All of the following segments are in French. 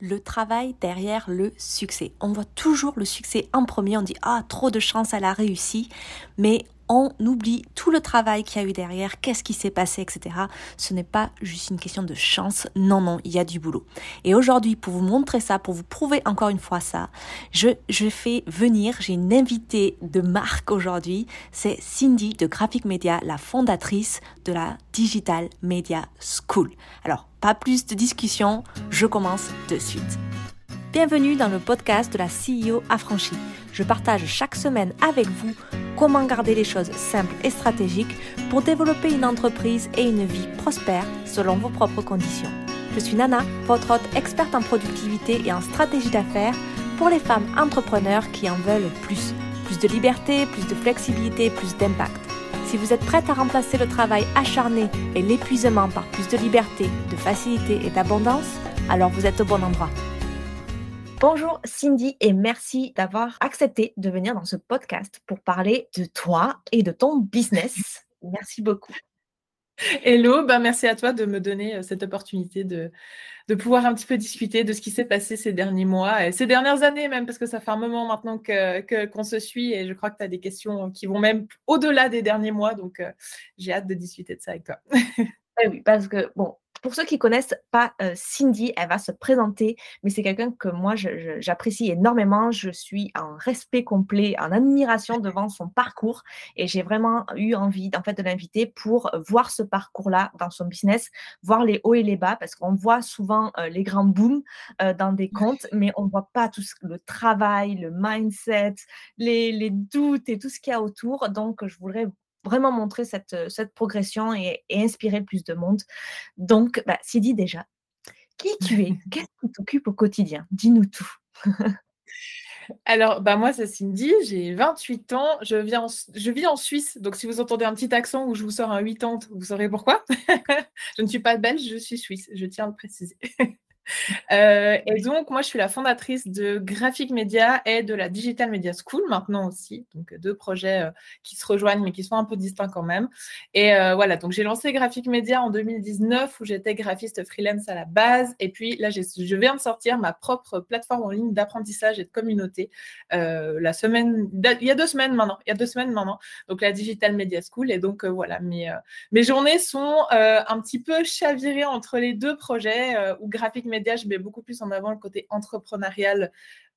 le travail derrière le succès. On voit toujours le succès en premier, on dit ah trop de chance, elle a réussi, mais on oublie tout le travail qu'il y a eu derrière, qu'est-ce qui s'est passé, etc. Ce n'est pas juste une question de chance, non, non, il y a du boulot. Et aujourd'hui, pour vous montrer ça, pour vous prouver encore une fois ça, je, je fais venir, j'ai une invitée de marque aujourd'hui, c'est Cindy de Graphic Media, la fondatrice de la Digital Media School. Alors, pas plus de discussion, je commence de suite. Bienvenue dans le podcast de la CEO affranchie. Je partage chaque semaine avec vous comment garder les choses simples et stratégiques pour développer une entreprise et une vie prospère selon vos propres conditions. Je suis Nana, votre hôte experte en productivité et en stratégie d'affaires pour les femmes entrepreneurs qui en veulent plus. Plus de liberté, plus de flexibilité, plus d'impact. Si vous êtes prête à remplacer le travail acharné et l'épuisement par plus de liberté, de facilité et d'abondance, alors vous êtes au bon endroit. Bonjour Cindy et merci d'avoir accepté de venir dans ce podcast pour parler de toi et de ton business. Merci beaucoup. Hello, ben merci à toi de me donner euh, cette opportunité de, de pouvoir un petit peu discuter de ce qui s'est passé ces derniers mois et ces dernières années même, parce que ça fait un moment maintenant que, qu'on se suit et je crois que tu as des questions qui vont même au-delà des derniers mois, donc euh, j'ai hâte de discuter de ça avec toi. Eh oui, parce que, bon, pour ceux qui connaissent pas euh, Cindy, elle va se présenter, mais c'est quelqu'un que moi j'apprécie énormément. Je suis en respect complet, en admiration devant son parcours, et j'ai vraiment eu envie en fait de l'inviter pour voir ce parcours-là dans son business, voir les hauts et les bas, parce qu'on voit souvent euh, les grands booms euh, dans des comptes, mais on voit pas tout ce, le travail, le mindset, les, les doutes et tout ce qu'il y a autour. Donc je voudrais vraiment montrer cette, euh, cette progression et, inspirer plus de monde. Donc, bah, déjà, qui tu es? Qu'est-ce qui t'occupe au quotidien? Dis-nous tout. Alors, bah moi, c'est Cindy, j'ai 28 ans, je, viens je vis en Suisse, donc si vous entendez un petit accent où je vous sors un 80, vous saurez pourquoi. je ne suis pas belge, je suis suisse, je tiens à le préciser. Euh, et donc, moi, je suis la fondatrice de Graphic Media et de la Digital Media School maintenant aussi. Donc, deux projets euh, qui se rejoignent, mais qui sont un peu distincts quand même. Et euh, voilà, donc j'ai lancé Graphic Media en 2019 où j'étais graphiste freelance à la base. Et puis là, je viens de sortir ma propre plateforme en ligne d'apprentissage et de communauté la semaine, il y a deux semaines maintenant. Il y a deux semaines maintenant. Donc, la Digital Media School. Et donc, voilà, mes, mes journées sont un petit peu chavirées entre les deux projets où Graphic Media je mets beaucoup plus en avant le côté entrepreneurial,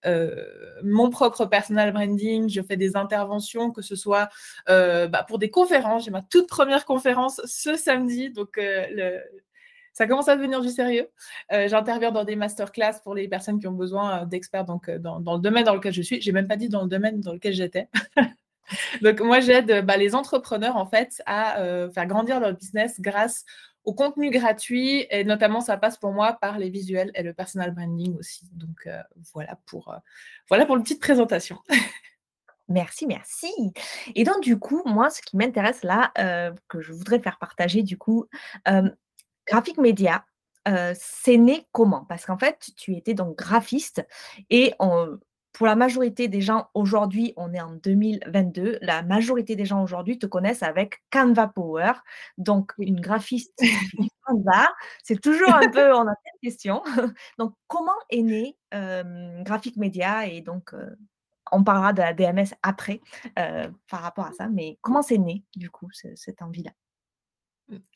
euh, mon propre personal branding. Je fais des interventions, que ce soit euh, bah, pour des conférences. J'ai ma toute première conférence ce samedi, donc euh, ça commence à devenir du sérieux. J'interviens dans des masterclass pour les personnes qui ont besoin d'experts dans, le domaine dans lequel je suis. J'ai même pas dit dans le domaine dans lequel j'étais. donc moi, j'aide bah, les entrepreneurs en fait à faire grandir leur business grâce au contenu gratuit et notamment ça passe pour moi par les visuels et le personal branding aussi. Donc euh, voilà pour euh, voilà pour une petite présentation. Merci, merci. Et donc du coup, moi, ce qui m'intéresse là, euh, que je voudrais faire partager du coup, graphique média, c'est né comment? Parce qu'en fait, tu étais donc graphiste et on, pour la majorité des gens aujourd'hui, on est en 2022, la majorité des gens aujourd'hui te connaissent avec Canva Power. Donc, une graphiste Canva, c'est toujours un peu, on a plein de questions. Donc, comment est né euh, Graphic Media? Et donc, euh, on parlera de la DMS après euh, par rapport à ça. Mais comment c'est né, du coup, cette envie-là?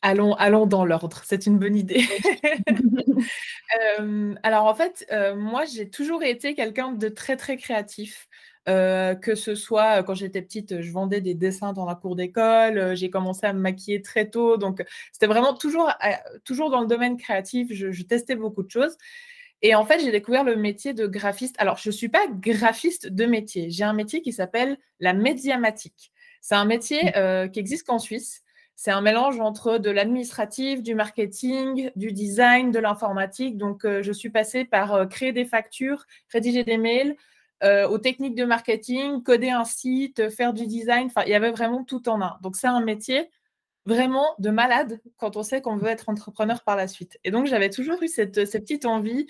Allons, allons dans l'ordre, c'est une bonne idée. Euh, alors en fait, euh, moi j'ai toujours été quelqu'un de très très créatif. Euh, que ce soit quand j'étais petite, je vendais des dessins dans la cour d'école, j'ai commencé à me maquiller très tôt, donc c'était vraiment toujours, toujours dans le domaine créatif, je, je, testais beaucoup de choses. Et en fait, j'ai découvert le métier de graphiste. Alors, je ne suis pas graphiste de métier, j'ai un métier qui s'appelle la médiamatique. C'est un métier mmh. qui existe qu'en Suisse. C'est un mélange entre de l'administratif, du marketing, du design, de l'informatique. Donc, euh, je suis passée par euh, créer des factures, rédiger des mails, euh, aux techniques de marketing, coder un site, faire du design. Enfin, il y avait vraiment tout en un. Donc, c'est un métier vraiment de malade quand on sait qu'on veut être entrepreneur par la suite. Et donc, j'avais toujours eu cette, petite envie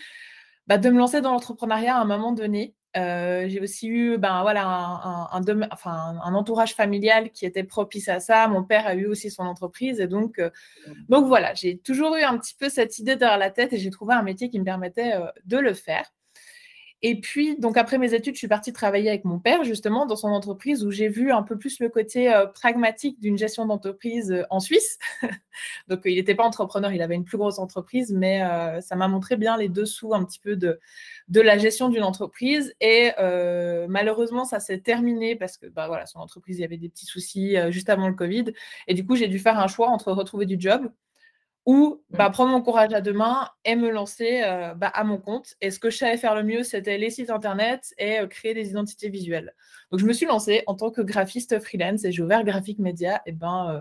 bah, de me lancer dans l'entrepreneuriat à un moment donné. J'ai aussi eu ben, voilà, un, entourage familial qui était propice à ça. Mon père a eu aussi son entreprise. Et donc, donc voilà, j'ai toujours eu un petit peu cette idée derrière la tête et j'ai trouvé un métier qui me permettait de le faire. Et puis, donc après mes études, je suis partie travailler avec mon père, justement, dans son entreprise où j'ai vu un peu plus le côté euh, pragmatique d'une gestion d'entreprise euh, en Suisse. donc, il n'était pas entrepreneur, il avait une plus grosse entreprise, mais euh, ça m'a montré bien les dessous un petit peu de, de la gestion d'une entreprise. Et malheureusement, ça s'est terminé parce que, bah, voilà, son entreprise, il y avait des petits soucis juste avant le Covid. Et du coup, j'ai dû faire un choix entre retrouver du job ou mmh. bah, prendre mon courage à deux mains et me lancer euh, bah, à mon compte. Et ce que je savais faire le mieux, c'était les sites internet et euh, créer des identités visuelles. Donc, je me suis lancée en tant que graphiste freelance et j'ai ouvert Graphic Media. Et ben, euh,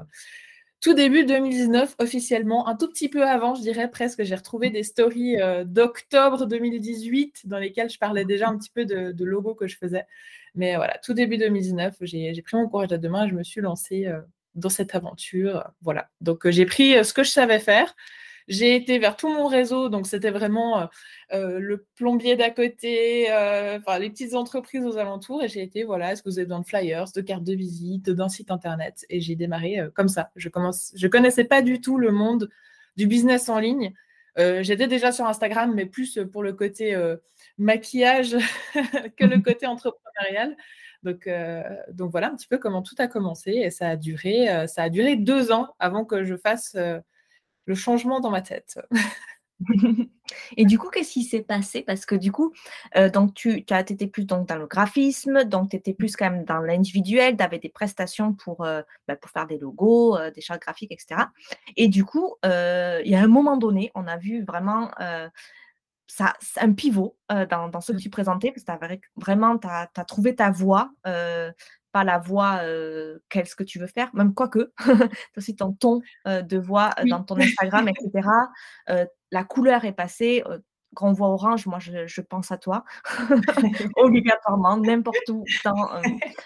tout début 2019, officiellement, un tout petit peu avant, je dirais presque, j'ai retrouvé des stories d'octobre 2018 dans lesquelles je parlais déjà un petit peu de, de logo que je faisais. Mais voilà, tout début 2019, j'ai pris mon courage à deux mains et je me suis lancée dans cette aventure. Voilà. Donc, euh, j'ai pris euh, ce que je savais faire. J'ai été vers tout mon réseau, donc c'était vraiment euh, le plombier d'à côté, enfin les petites entreprises aux alentours. Et j'ai été, voilà, est-ce que vous avez besoin de flyers, de cartes de visite, d'un site internet? Et j'ai démarré comme ça. Je commence, je connaissais pas du tout le monde du business en ligne. J'étais déjà sur Instagram, mais plus pour le côté maquillage que le côté entrepreneurial. Donc, euh, donc voilà un petit peu comment tout a commencé et ça a duré, euh, deux ans avant que je fasse euh, le changement dans ma tête. et du coup, qu'est-ce qui s'est passé? Parce que du coup, donc tu étais plus dans le graphisme, donc tu étais plus quand même dans l'individuel, tu avais des prestations pour, bah, pour faire des logos, des chartes graphiques, etc. Et du coup, il y a un moment donné, on a vu vraiment ça, un pivot dans, ce que mmh. tu présentais, parce que as, vraiment, tu as, trouvé ta voix, pas la voix, qu'est-ce que tu veux faire, même quoi que, tu aussi ton ton de voix dans ton Instagram, etc. la couleur est passée. Grand voix orange, moi je, pense à toi, obligatoirement, n'importe où,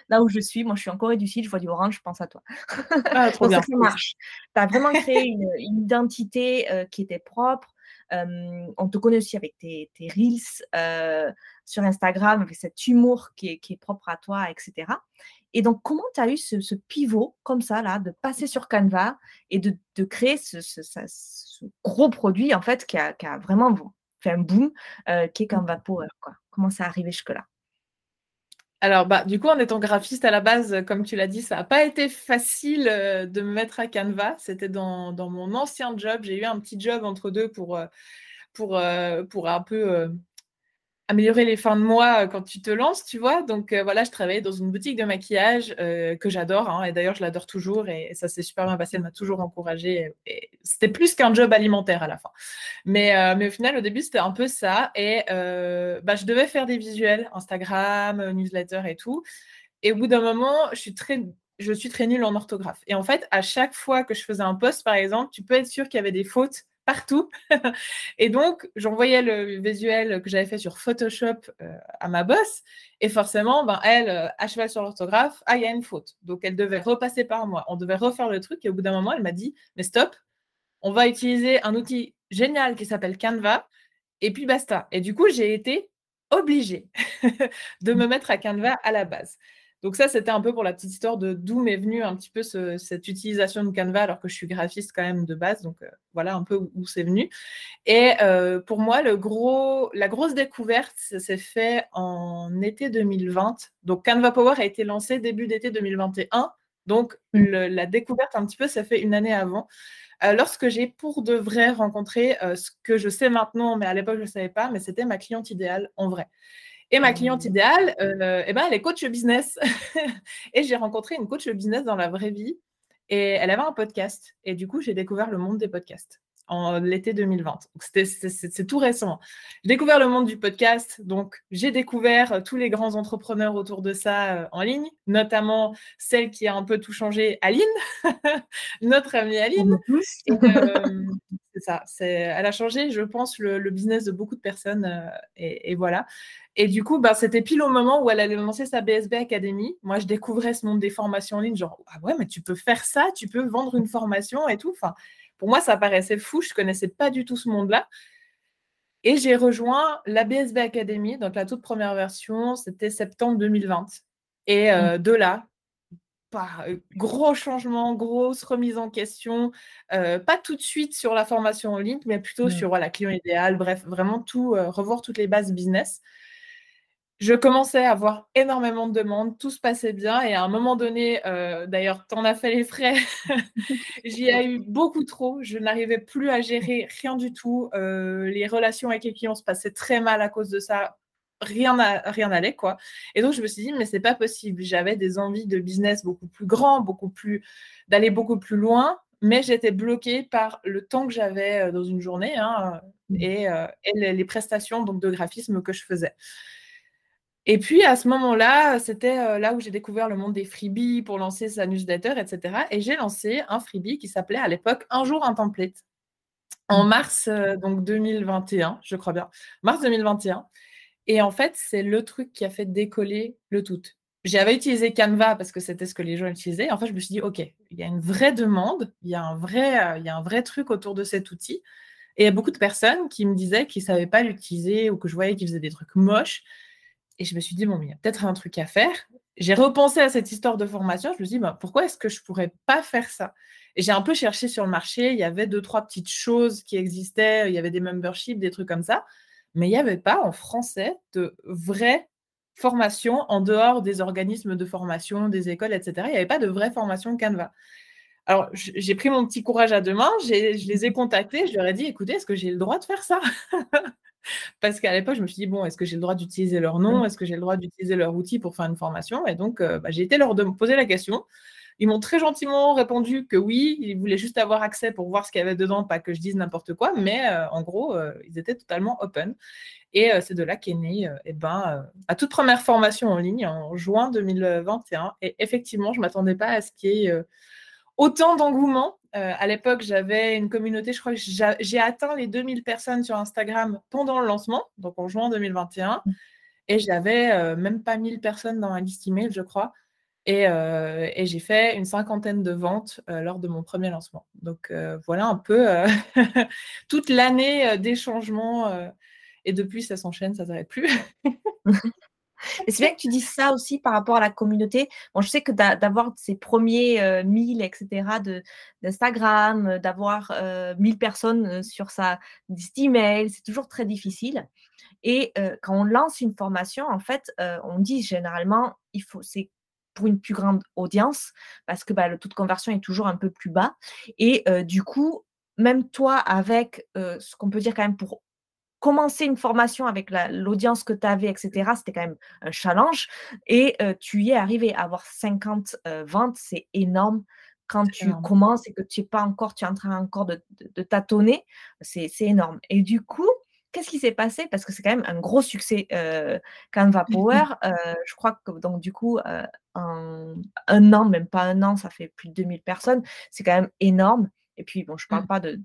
là où je suis. Moi je suis en Corée du Sud, je vois du orange, je pense à toi. ah, trop bien. Ça marche. Tu as vraiment créé une, une identité qui était propre, on te connaît aussi avec tes, reels sur Instagram, avec cet humour qui est, propre à toi, etc. Et donc, comment tu as eu ce, pivot comme ça, là, de passer sur Canva et de, créer ce, gros produit, en fait, qui a, vraiment fait un boom, qui est. Canva Power, quoi? Comment ça arrivé jusque-là? Alors, bah, du coup, en étant graphiste à la base, comme tu l'as dit, ça n'a pas été facile euh, de me mettre à Canva. C'était dans, mon ancien job. J'ai eu un petit job entre deux pour, euh, euh, pour un peu améliorer les fins de mois euh, quand tu te lances, tu vois. Donc euh, voilà, je travaillais dans une boutique de maquillage euh, que j'adore, hein, et d'ailleurs je l'adore toujours, et, ça s'est super bien passé, elle m'a toujours encouragée. Et, c'était plus qu'un job alimentaire à la fin. Mais, mais au final, au début, c'était un peu ça, et bah, je devais faire des visuels, Instagram, newsletter et tout. Et au bout d'un moment, je suis très je suis très nulle en orthographe. Et en fait, à chaque fois que je faisais un post, par exemple, tu peux être sûr qu'il y avait des fautes partout. et donc, j'envoyais le visuel que j'avais fait sur Photoshop euh, à ma boss. Et forcément, ben, elle, euh, à cheval sur l'orthographe, ah, il y a une faute. Donc, elle devait repasser par moi. On devait refaire le truc. Et au bout d'un moment, elle m'a dit, mais stop, on va utiliser un outil génial qui s'appelle Canva. Et puis, basta. Et du coup, j'ai été obligée de me mettre à Canva à la base. Donc ça, c'était un peu pour la petite histoire de d'où m'est venue un petit peu cette utilisation de Canva, alors que je suis graphiste quand même de base. Donc euh, voilà un peu où, c'est venu. Et euh, pour moi, le gros, la grosse découverte, ça s'est fait en été 2020. Donc Canva Power a été lancé début d'été 2021. Donc mmh. la découverte un petit peu, ça fait une année avant. Euh, lorsque j'ai pour de vrai rencontré ce que je sais maintenant, mais à l'époque je ne savais pas, mais c'était ma cliente idéale en vrai. Et ma cliente idéale, euh, eh ben, elle est coach business. et j'ai rencontré une coach business dans la vraie vie. Et elle avait un podcast. Et du coup, j'ai découvert le monde des podcasts en l'été 2020. C'est tout récent. J'ai découvert le monde du podcast, donc j'ai découvert euh, tous les grands entrepreneurs autour de ça euh, en ligne, notamment celle qui a un peu tout changé, Aline, notre amie Aline. Euh, c'est ça, elle a changé, je pense, le, business de beaucoup de personnes, et, voilà. Et du coup, bah, c'était pile au moment où elle allait lancer sa BSB Academy. Moi, je découvrais ce monde des formations en ligne, genre, ah ouais, mais tu peux faire ça, tu peux vendre une formation et tout. Enfin, pour moi, ça paraissait fou. Je ne connaissais pas du tout ce monde-là. Et j'ai rejoint la BSB Academy, donc la toute première version, c'était septembre 2020. Et euh, mmh. de là, euh, gros changement, grosse remise en question, euh, pas tout de suite sur la formation en ligne, mais plutôt sur la client idéal, bref, vraiment tout, revoir toutes les bases business je commençais à avoir énormément de demandes, tout se passait bien et à un moment donné, euh, d'ailleurs, tu en as fait les frais, j'y ai eu beaucoup trop, je n'arrivais plus à gérer rien du tout, euh, les relations avec les clients se passaient très mal à cause de ça, rien n'allait quoi. Et donc je me suis dit mais c'est pas possible, j'avais des envies de business beaucoup plus grand, beaucoup plus d'aller beaucoup plus loin, mais j'étais bloquée par le temps que j'avais euh, dans une journée hein, mmh. et, et les, prestations donc de graphisme que je faisais. Et puis à ce moment-là, c'était euh, là où j'ai découvert le monde des freebies pour lancer sa newsletter, etc. Et j'ai lancé un freebie qui s'appelait à l'époque Un jour un template en mmh. mars euh, donc 2021, je crois bien, mars 2021. Et en fait, c'est le truc qui a fait décoller le tout. J'avais utilisé Canva parce que c'était ce que les gens utilisaient. En fait, je me suis dit, OK, il y a une vraie demande, il y a un vrai, euh, il y a un vrai truc autour de cet outil. Et il y a beaucoup de personnes qui me disaient qu'ils ne savaient pas l'utiliser ou que je voyais qu'ils faisaient des trucs moches. Et je me suis dit, bon, il y a peut-être un truc à faire. J'ai repensé à cette histoire de formation. Je me suis dit, bah, pourquoi est-ce que je ne pourrais pas faire ça? Et j'ai un peu cherché sur le marché. Il y avait deux, trois petites choses qui existaient. Il y avait des memberships, des trucs comme ça. Mais il n'y avait pas en français de vraies formations en dehors des organismes de formation, des écoles, etc. Il n'y avait pas de vraie formation Canva. Alors, j'ai pris mon petit courage à deux mains, je les ai contactés, je leur ai dit, écoutez, est-ce que j'ai le droit de faire ça? Parce qu'à l'époque, je me suis dit, bon, est-ce que j'ai le droit d'utiliser leur nom? Mmh. Est-ce que j'ai le droit d'utiliser leur outil pour faire une formation? Et donc, euh, bah, j'ai été leur de poser la question. Ils m'ont très gentiment répondu que oui, ils voulaient juste avoir accès pour voir ce qu'il y avait dedans, pas que je dise n'importe quoi, mais euh, en gros, euh, ils étaient totalement open. Et c'est de là qu'est née eh ben, ma toute première formation en ligne en juin 2021. Et effectivement, je ne m'attendais pas à ce qu'il y ait autant d'engouement. Euh, à l'époque, j'avais une communauté, je crois que j'ai atteint les 2000 personnes sur Instagram pendant le lancement, donc en juin 2021. Et j'avais euh, même pas 1000 personnes dans ma liste email, je crois. Et, euh, et j'ai fait une cinquantaine de ventes lors de mon premier lancement. Donc voilà un peu toute l'année des changements. et depuis, ça s'enchaîne, ça ne s'arrête plus. C'est bien que tu dises ça aussi par rapport à la communauté. Bon, je sais que d'avoir ces premiers euh, 1000, etc., d'Instagram, euh, d'avoir euh, 1000 personnes euh, sur sa liste email, c'est toujours très difficile. Et quand on lance une formation, en fait, on dit généralement, il faut, c'est pour une plus grande audience parce que bah, le taux de conversion est toujours un peu plus bas. Et du coup, même toi, avec ce qu'on peut dire quand même pour commencer une formation avec l'audience que tu avais, etc., c'était quand même un challenge. Et tu y es arrivé à avoir 50 ventes, c'est énorme. Quand tu commences et que tu n'es pas encore, tu es en train encore de, tâtonner, c'est énorme. Et du coup, qu'est-ce qui s'est passé? Parce que c'est quand même un gros succès Canva Power. je crois que donc du coup, un, un, an, même pas un an, ça fait plus de 2000 personnes. C'est quand même énorme. Et puis, bon, je ne parle mmh. pas de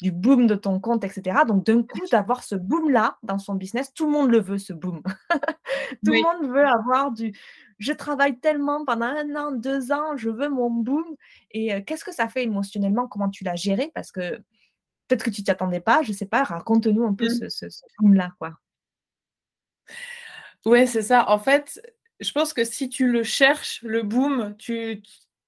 du boom de ton compte, etc. Donc, d'un coup, d'avoir ce boom-là dans son business, tout le monde le veut, ce boom. tout le monde veut avoir du je travaille tellement pendant un an, deux ans, je veux mon boom. Et euh, qu'est-ce que ça fait émotionnellement? Comment tu l'as géré? Parce que peut-être que tu t'y attendais pas, je ne sais pas. Raconte-nous un peu mmh. ce, boom-là, quoi. Oui, c'est ça. En fait, je pense que si tu le cherches, le boom, tu,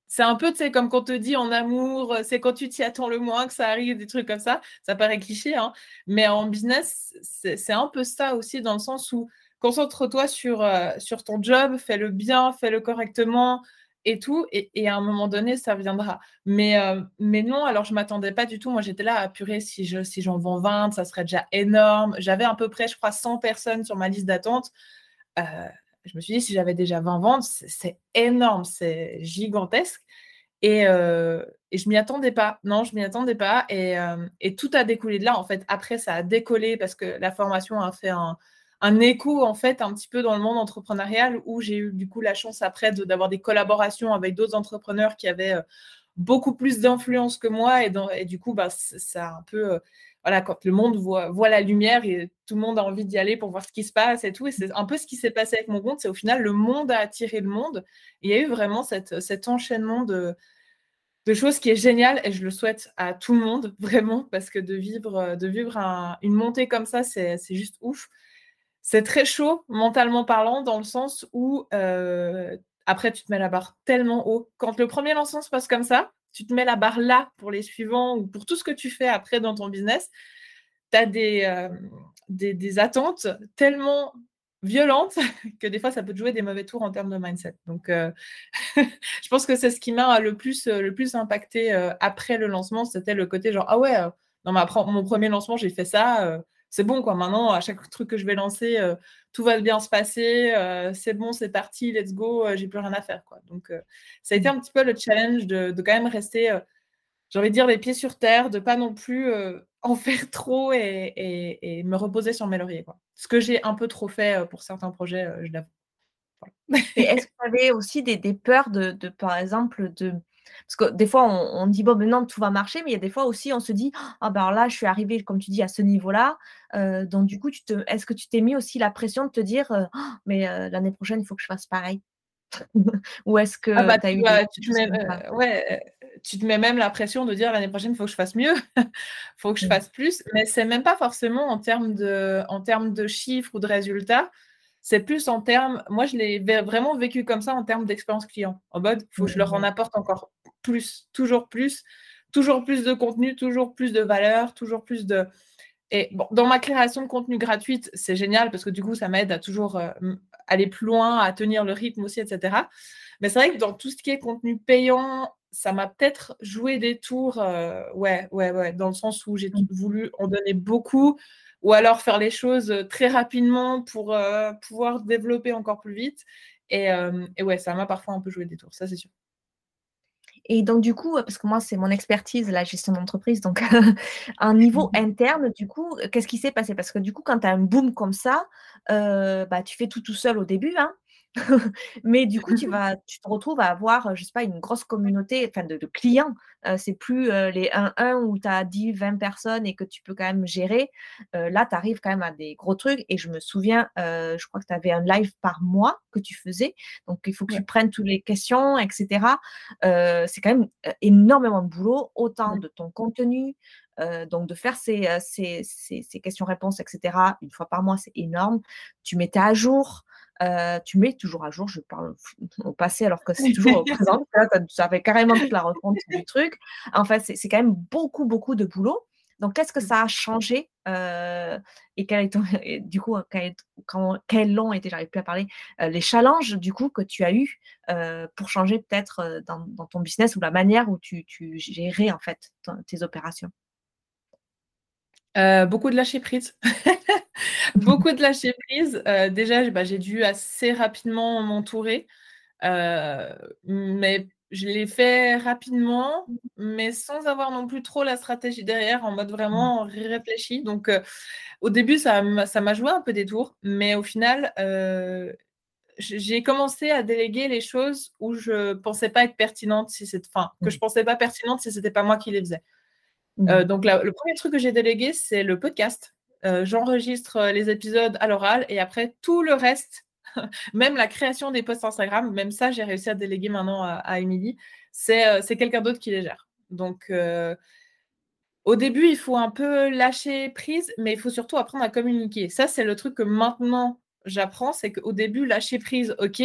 c'est un peu, tu sais, comme quand on te dit en amour, euh, c'est quand tu t'y attends le moins que ça arrive, des trucs comme ça. Ça paraît cliché, hein. mais en business, c'est un peu ça aussi, dans le sens où concentre-toi sur, euh, sur ton job, fais-le bien, fais-le correctement et tout, et, à un moment donné, ça viendra. Mais, euh, mais non, alors je ne m'attendais pas du tout. Moi, j'étais là à apurer si j'en si vends 20, ça serait déjà énorme. J'avais à peu près, je crois, 100 personnes sur ma liste d'attente je me suis dit, si j'avais déjà 20 ventes, c'est énorme, c'est gigantesque. Et, euh, et je m'y attendais pas. Non, je m'y attendais pas. Et, euh, et, tout a découlé de là. En fait, après, ça a décollé parce que la formation a fait un, écho, en fait, un petit peu dans le monde entrepreneurial où j'ai eu du coup la chance après d'avoir des collaborations avec d'autres entrepreneurs qui avaient euh, beaucoup plus d'influence que moi. Et, du coup, bah, ça a un peu voilà, quand le monde voit, la lumière et tout le monde a envie d'y aller pour voir ce qui se passe et tout. Et c'est un peu ce qui s'est passé avec mon compte. C'est au final, le monde a attiré le monde. il y a eu vraiment cet enchaînement de, choses qui est génial et je le souhaite à tout le monde, vraiment, parce que de vivre, de vivre une montée comme ça, c'est juste ouf. C'est très chaud, mentalement parlant, dans le sens où euh, après, tu te mets la barre tellement haut. Quand le premier lancement se passe comme ça, tu te mets la barre là pour les suivants ou pour tout ce que tu fais après dans ton business. Tu as euh, des, des, attentes tellement violentes que des fois, ça peut jouer des mauvais tours en termes de mindset. Donc, euh, je pense que c'est ce qui m'a le plus, le plus impacté après le lancement. C'était le côté genre, ah ouais, dans mon premier lancement, j'ai fait ça c'est bon, quoi. Maintenant, à chaque truc que je vais lancer, euh, tout va bien se passer, euh, c'est bon, c'est parti, let's go, euh, j'ai plus rien à faire, quoi. Donc, ça a été un petit peu le challenge de, quand même rester, j'ai envie de dire, les pieds sur terre, de pas non plus en faire trop et, me reposer sur mes lauriers, quoi. Ce que j'ai un peu trop fait pour certains projets, je l'avoue. Est-ce que tu avais aussi des, peurs de, de, par exemple, de parce que des fois, on, dit, bon, maintenant, tout va marcher, mais il y a des fois aussi, on se dit, ah ben là, je suis arrivée, comme tu dis, à ce niveau-là. Euh, donc, du coup, est-ce que tu t'es mis aussi la pression de te dire, euh, oh, mais euh, l'année prochaine, il faut que je fasse pareil? Ou est-ce que ah bah, tu as eu. tu, te mets, ouais, tu te mets même la pression de dire, l'année prochaine, il faut que je fasse mieux, il faut que je mmh. fasse plus. Mais c'est même pas forcément en termes de, en termes de chiffres ou de résultats c'est plus en termes, moi je l'ai vraiment vécu comme ça en termes d'expérience client. En mode, il faut que je leur en mmh. apporte encore plus, toujours plus, toujours plus de contenu, toujours plus de valeur, toujours plus de. Et bon, dans ma création de contenu gratuite, c'est génial parce que du coup, ça m'aide à toujours euh, aller plus loin, à tenir le rythme aussi, etc. Mais c'est vrai que dans tout ce qui est contenu payant, ça m'a peut-être joué des tours, euh, ouais, ouais, ouais, dans le sens où j'ai mmh. voulu en donner beaucoup, ou alors faire les choses très rapidement pour euh, pouvoir développer encore plus vite. Et, et ouais, ça m'a parfois un peu joué des tours, ça c'est sûr. Et donc, du coup, parce que moi, c'est mon expertise, la gestion d'entreprise. Donc, un niveau mmh interne, du coup, qu'est-ce qui s'est passé? Parce que du coup, quand tu as un boom comme ça, euh, bah, tu fais tout tout seul au début. Hein Mais du coup, tu, vas, tu te retrouves à avoir, je sais pas, une grosse communauté enfin, de, clients. c'est plus les 1-1 où tu as 10, 20 personnes et que tu peux quand même gérer. là, tu arrives quand même à des gros trucs. Et je me souviens, je crois que tu avais un live par mois que tu faisais. Donc, il faut que tu prennes toutes les questions, etc. c'est quand même énormément de boulot, autant de ton contenu, donc, de faire ces, ces, ces questions-réponses, etc., une fois par mois, c'est énorme. Tu mettais à jour. Euh, tu mets toujours à jour, je parle au passé alors que c'est toujours au présent. ça fait carrément toute la refonte du truc. En fait, c'est quand même beaucoup, beaucoup de boulot. Donc, qu'est-ce que mmh. ça a changé euh, et, quel est ton, du coup, quels ont été, j'arrive plus à parler, euh, les challenges du coup que tu as eu pour changer peut-être dans, ton business ou la manière où tu, tu gérais en fait tes opérations? Beaucoup de lâcher prise. beaucoup de lâcher prise. déjà, bah, j'ai dû assez rapidement m'entourer. mais je l'ai fait rapidement, mais sans avoir non plus trop la stratégie derrière, en mode vraiment mmh. réfléchi. Donc, au début, ça m'a joué un peu des tours, mais au final, j'ai commencé à déléguer les choses où je pensais pas être pertinente, si c'est, enfin, que mmh. je pensais pas pertinente si c'était pas moi qui les faisais. Euh, mmh. donc, le premier truc que j'ai délégué, c'est le podcast. Euh, j'enregistre euh, les épisodes à l'oral et après, tout le reste, même la création des posts Instagram, même ça, j'ai réussi à déléguer maintenant à, Émilie. C'est quelqu'un d'autre qui les gère. Donc, au début, il faut un peu lâcher prise, mais il faut surtout apprendre à communiquer. Ça, c'est le truc que maintenant j'apprends, c'est qu'au début, lâcher prise, ok,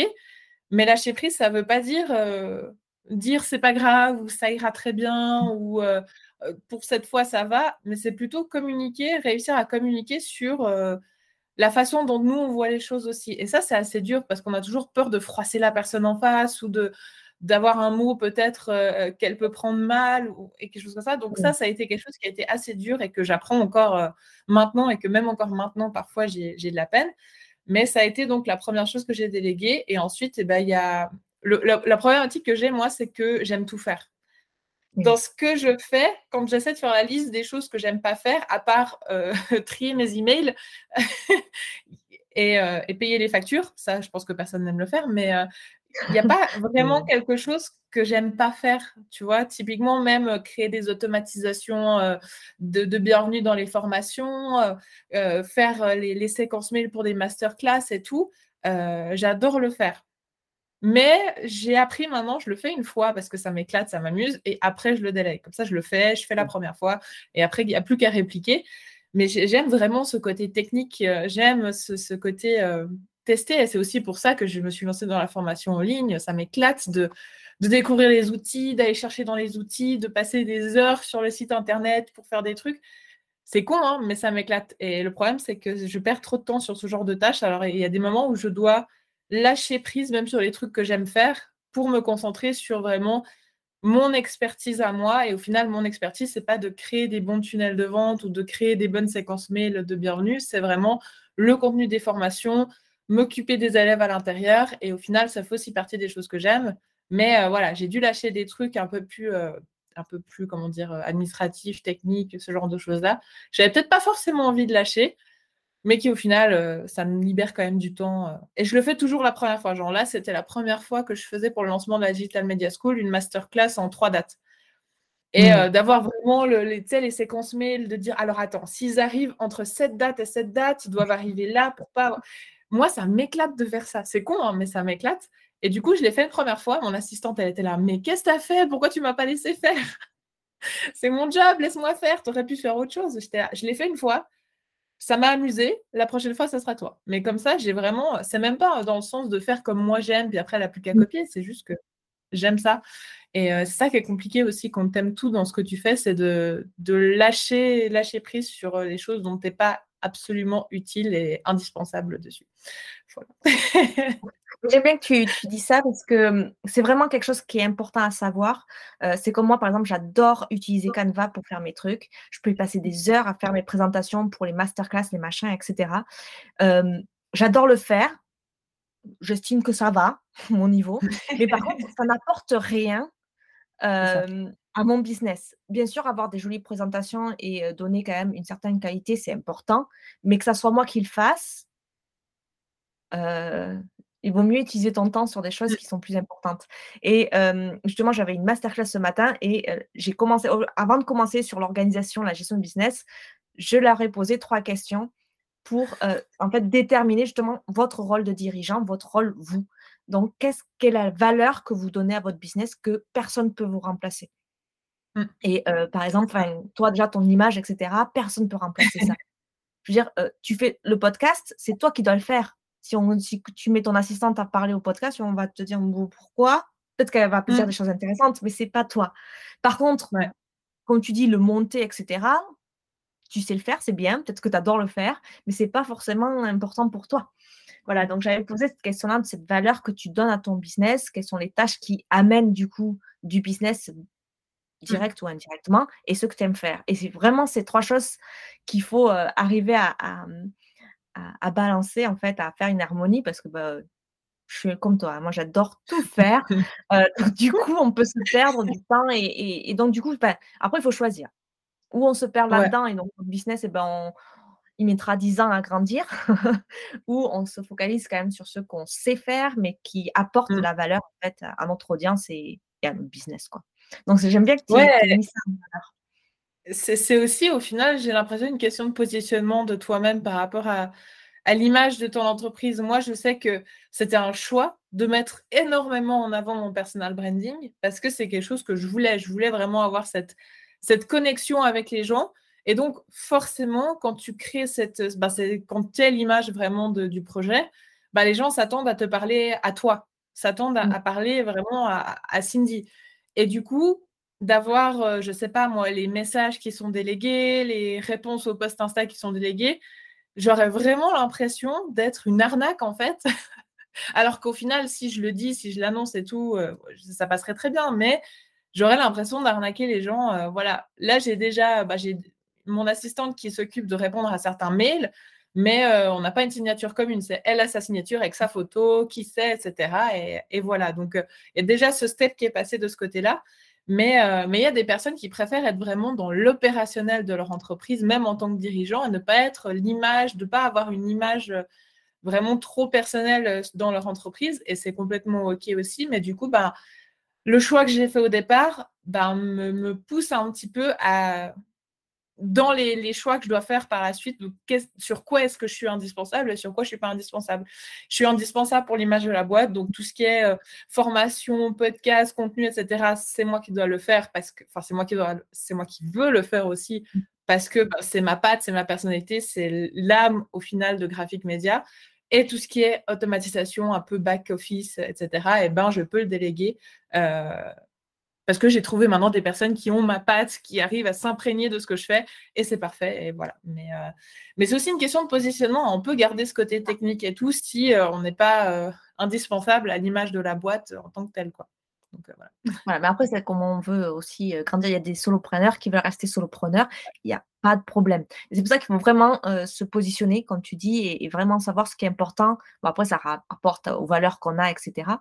mais lâcher prise, ça ne veut pas dire dire c'est pas grave ou ça ira très bien ou euh, pour cette fois, ça va, mais c'est plutôt communiquer, réussir à communiquer sur euh, la façon dont nous, on voit les choses aussi. Et ça, c'est assez dur parce qu'on a toujours peur de froisser la personne en face ou de d'avoir un mot peut-être euh, qu'elle peut prendre mal ou, et quelque chose comme ça. Donc ça, ça a été quelque chose qui a été assez dur et que j'apprends encore maintenant et que même encore maintenant, parfois, j'ai de la peine. Mais ça a été donc la première chose que j'ai déléguée. Et ensuite, eh ben, il y a... la, la problématique que j'ai, moi, c'est que j'aime tout faire dans ce que je fais quand j'essaie de faire la liste des choses que j'aime pas faire, à part euh, trier mes emails et, euh, et, payer les factures. Ça, je pense que personne n'aime le faire, mais euh, il n'y a pas vraiment quelque chose que j'aime pas faire. Tu vois, typiquement, même créer des automatisations de, de, bienvenue dans les formations, faire les, les, séquences mails pour des masterclass et tout, j'adore le faire. Mais j'ai appris maintenant, je le fais une fois parce que ça m'éclate, ça m'amuse, et après, je le délègue. Comme ça, je le fais, je fais la première fois, et après, il n'y a plus qu'à répliquer. Mais j'aime vraiment ce côté technique, euh, j'aime ce, côté euh, tester, et c'est aussi pour ça que je me suis lancée dans la formation en ligne. Ça m'éclate de, de découvrir les outils, d'aller chercher dans les outils, de passer des heures sur le site internet pour faire des trucs. C'est con, hein, mais ça m'éclate. Et le problème, c'est que je perds trop de temps sur ce genre de tâches. Alors, il y a des moments où je dois lâcher prise même sur les trucs que j'aime faire pour me concentrer sur vraiment mon expertise à moi. Et au final, mon expertise, c'est pas de créer des bons tunnels de vente ou de créer des bonnes séquences mail de bienvenue. C'est vraiment le contenu des formations, m'occuper des élèves à l'intérieur. Et au final, ça fait aussi partie des choses que j'aime. Mais euh, voilà, j'ai dû lâcher des trucs un peu plus, euh, un peu plus, comment dire, euh, administratifs, techniques, ce genre de choses-là. J'avais peut-être pas forcément envie de lâcher mais qui au final, euh, ça me libère quand même du temps. Euh. Et je le fais toujours la première fois. Genre là, c'était la première fois que je faisais pour le lancement de la Digital Media School une masterclass en trois dates. Et mmh. euh, d'avoir vraiment le, les, les séquences mail, de dire alors attends, s'ils arrivent entre cette date et cette date, ils doivent arriver là pour pas. Moi, ça m'éclate de faire ça. C'est con, hein, mais ça m'éclate. Et du coup, je l'ai fait une première fois. Mon assistante, elle était là. Mais qu'est-ce que tu as fait? Pourquoi tu m'as pas laissé faire? C'est mon job, laisse-moi faire. Tu aurais pu faire autre chose. Je l'ai fait une fois ça m'a amusé. La prochaine fois, ça sera toi. Mais comme ça, j'ai vraiment. C'est même pas dans le sens de faire comme moi j'aime, puis après, elle n'a plus qu'à mmh. copier. C'est juste que j'aime ça. Et euh, c'est ça qui est compliqué aussi quand tu aimes tout dans ce que tu fais, c'est de, de lâcher, lâcher prise sur euh, les choses dont tu n'es pas absolument utile et indispensable dessus. J'aime bien que tu, tu, dis ça parce que hum, c'est vraiment quelque chose qui est important à savoir. Euh, c'est comme moi, par exemple, j'adore utiliser Canva pour faire mes trucs. Je peux y passer des heures à faire mes présentations pour les masterclass, les machins, etc. j'adore le faire. J'estime que ça va, mon niveau. Mais par contre, ça n'apporte rien à mon business. Bien sûr, avoir des jolies présentations et donner quand même une certaine qualité, c'est important. Mais que ça soit moi qui le fasse, il vaut mieux utiliser ton temps sur des choses mmh. qui sont plus importantes. Et justement, j'avais une masterclass ce matin et j'ai commencé, avant de commencer sur l'organisation, la gestion de business, je leur ai posé trois questions pour en fait déterminer justement votre rôle de dirigeant, votre rôle vous. Donc, qu'est-ce qu'est la valeur que vous donnez à votre business que personne ne peut vous remplacer? Mmh. Et par exemple, toi déjà ton image, etc. Personne ne peut remplacer ça. Je veux dire, tu fais le podcast, c'est toi qui dois le faire si, on, si tu mets ton assistante à parler au podcast, on va te dire pourquoi? Peut-être qu'elle va te dire mmh. des choses intéressantes, mais c'est pas toi. Par contre, comme tu dis, le monter, etc., tu sais le faire, c'est bien. Peut-être que tu adores le faire, mais c'est pas forcément important pour toi. Voilà, donc j'avais posé cette question-là de cette valeur que tu donnes à ton business, quelles sont les tâches qui amènent du coup du business mmh. direct ou indirectement, et ce que tu aimes faire. Et c'est vraiment ces trois choses qu'il faut euh, arriver à, à, balancer, en fait, à faire une harmonie parce que bah, je suis comme toi. Moi, j'adore tout faire. Euh, du coup, on peut se perdre du temps et, donc, du coup, bah, après, il faut choisir. Ou on se perd là-dedans et donc, notre business, et eh ben, il mettra 10 ans à grandir, ou on se focalise quand même sur ce qu'on sait faire, mais qui apporte de mmh. la valeur en fait, à notre audience et, à notre business. Quoi. Donc, j'aime bien que tu aies mis ça en valeur. C'est aussi, au final, j'ai l'impression, une question de positionnement de toi-même par rapport à, l'image de ton entreprise. Moi, je sais que c'était un choix de mettre énormément en avant mon personal branding parce que c'est quelque chose que je voulais. Je voulais vraiment avoir cette, cette connexion avec les gens. Et donc, forcément, quand tu crées cette. Bah, quand tu es l'image vraiment du projet, bah, les gens s'attendent à te parler à toi, s'attendent à, mmh. parler vraiment à, à Cindy. Et du coup, d'avoir, euh, je sais pas moi, les messages qui sont délégués, les réponses aux posts Insta qui sont délégués, j'aurais vraiment l'impression d'être une arnaque en fait. Alors qu'au final, si je le dis, si je l'annonce et tout, euh, ça passerait très bien, mais j'aurais l'impression d'arnaquer les gens. Euh, voilà, là j'ai déjà, bah, j'ai mon assistante qui s'occupe de répondre à certains mails, mais on n'a pas une signature commune. C'est elle a sa signature avec sa photo, qui sait, etc. Et, et voilà, donc il y a déjà ce step qui est passé de ce côté-là. Euh, mais il y a des personnes qui préfèrent être vraiment dans l'opérationnel de leur entreprise, même en tant que dirigeant, et ne pas être l'image, de pas avoir une image euh, vraiment trop personnelle euh, dans leur entreprise. Et c'est complètement OK aussi. Mais du coup, ben, le choix que j'ai fait au départ ben, me, pousse un petit peu à, dans les, choix que je dois faire par la suite, sur quoi est-ce que je suis indispensable et sur quoi je ne suis pas indispensable. Je suis indispensable pour l'image de la boîte, donc tout ce qui est euh, formation, podcast, contenu, etc., c'est moi qui dois le faire parce que, enfin, c'est moi qui moi qui veux le faire aussi parce que bah, c'est ma patte, c'est ma personnalité, c'est l'âme au final de Graphic Média. Et tout ce qui est automatisation, un peu back office, etc., et eh ben, je peux le déléguer. Euh, parce que j'ai trouvé maintenant des personnes qui ont ma patte, qui arrivent à s'imprégner de ce que je fais, et c'est parfait. Et voilà. Mais, euh, c'est aussi une question de positionnement. On peut garder ce côté technique et tout si euh, on n'est pas euh, indispensable à l'image de la boîte en tant que telle. Quoi. Voilà. mais après, c'est comme on veut aussi grandir. Il y a des solopreneurs qui veulent rester solopreneurs. Il n'y a pas de problème. C'est pour ça qu'il faut vraiment se positionner, comme tu dis, et, vraiment savoir ce qui est important. Bon, après, ça rapporte aux valeurs qu'on a, etc.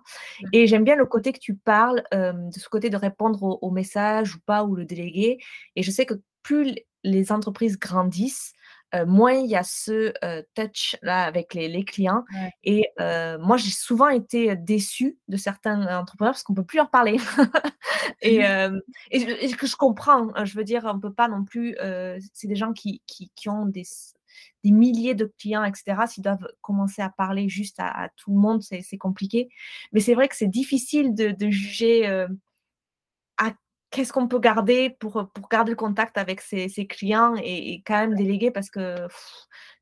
Et j'aime bien le côté que tu parles, de ce côté de répondre aux, messages ou pas, ou le déléguer. Et je sais que plus les entreprises grandissent, euh, moins il y a ce euh, touch là avec les, clients. Et euh, moi, j'ai souvent été déçue de certains entrepreneurs parce qu'on peut plus leur parler. et, et, que je comprends. Hein, je veux dire, on peut pas non plus. c'est des gens qui, qui, ont des, des, milliers de clients, etc. S'ils doivent commencer à parler juste à, tout le monde, c'est compliqué. Mais c'est vrai que c'est difficile de, de juger qu'est-ce qu'on peut garder pour, pour garder le contact avec ses, clients et, quand même déléguer parce que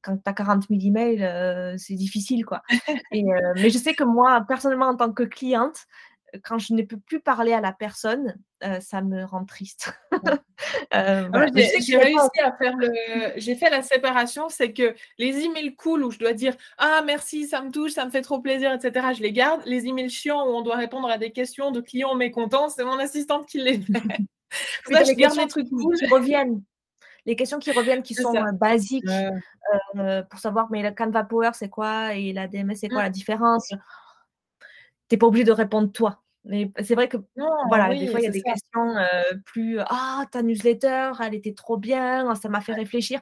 quand tu as 40 000 emails, euh, c'est difficile. quoi. Et, euh, mais je sais que moi, personnellement, en tant que cliente, quand je ne peux plus parler à la personne, euh, ça me rend triste. euh, j'ai réussi à faire le. J'ai fait la séparation, c'est que les emails cool où je dois dire Ah merci, ça me touche, ça me fait trop plaisir, etc., je les garde. Les emails chiants où on doit répondre à des questions de clients mécontents, c'est mon assistante qui les fait. ça, je garde les trucs cool. qui reviennent. Les questions qui reviennent, qui sont euh, basiques, euh, pour savoir, mais le Canva Power, c'est quoi? Et la DMS, c'est quoi mmh. la différence? Tu n'es pas obligé de répondre toi. Mais c'est vrai que voilà, des fois, il y a des questions plus Ah, ta newsletter, elle était trop bien, ça m'a fait réfléchir.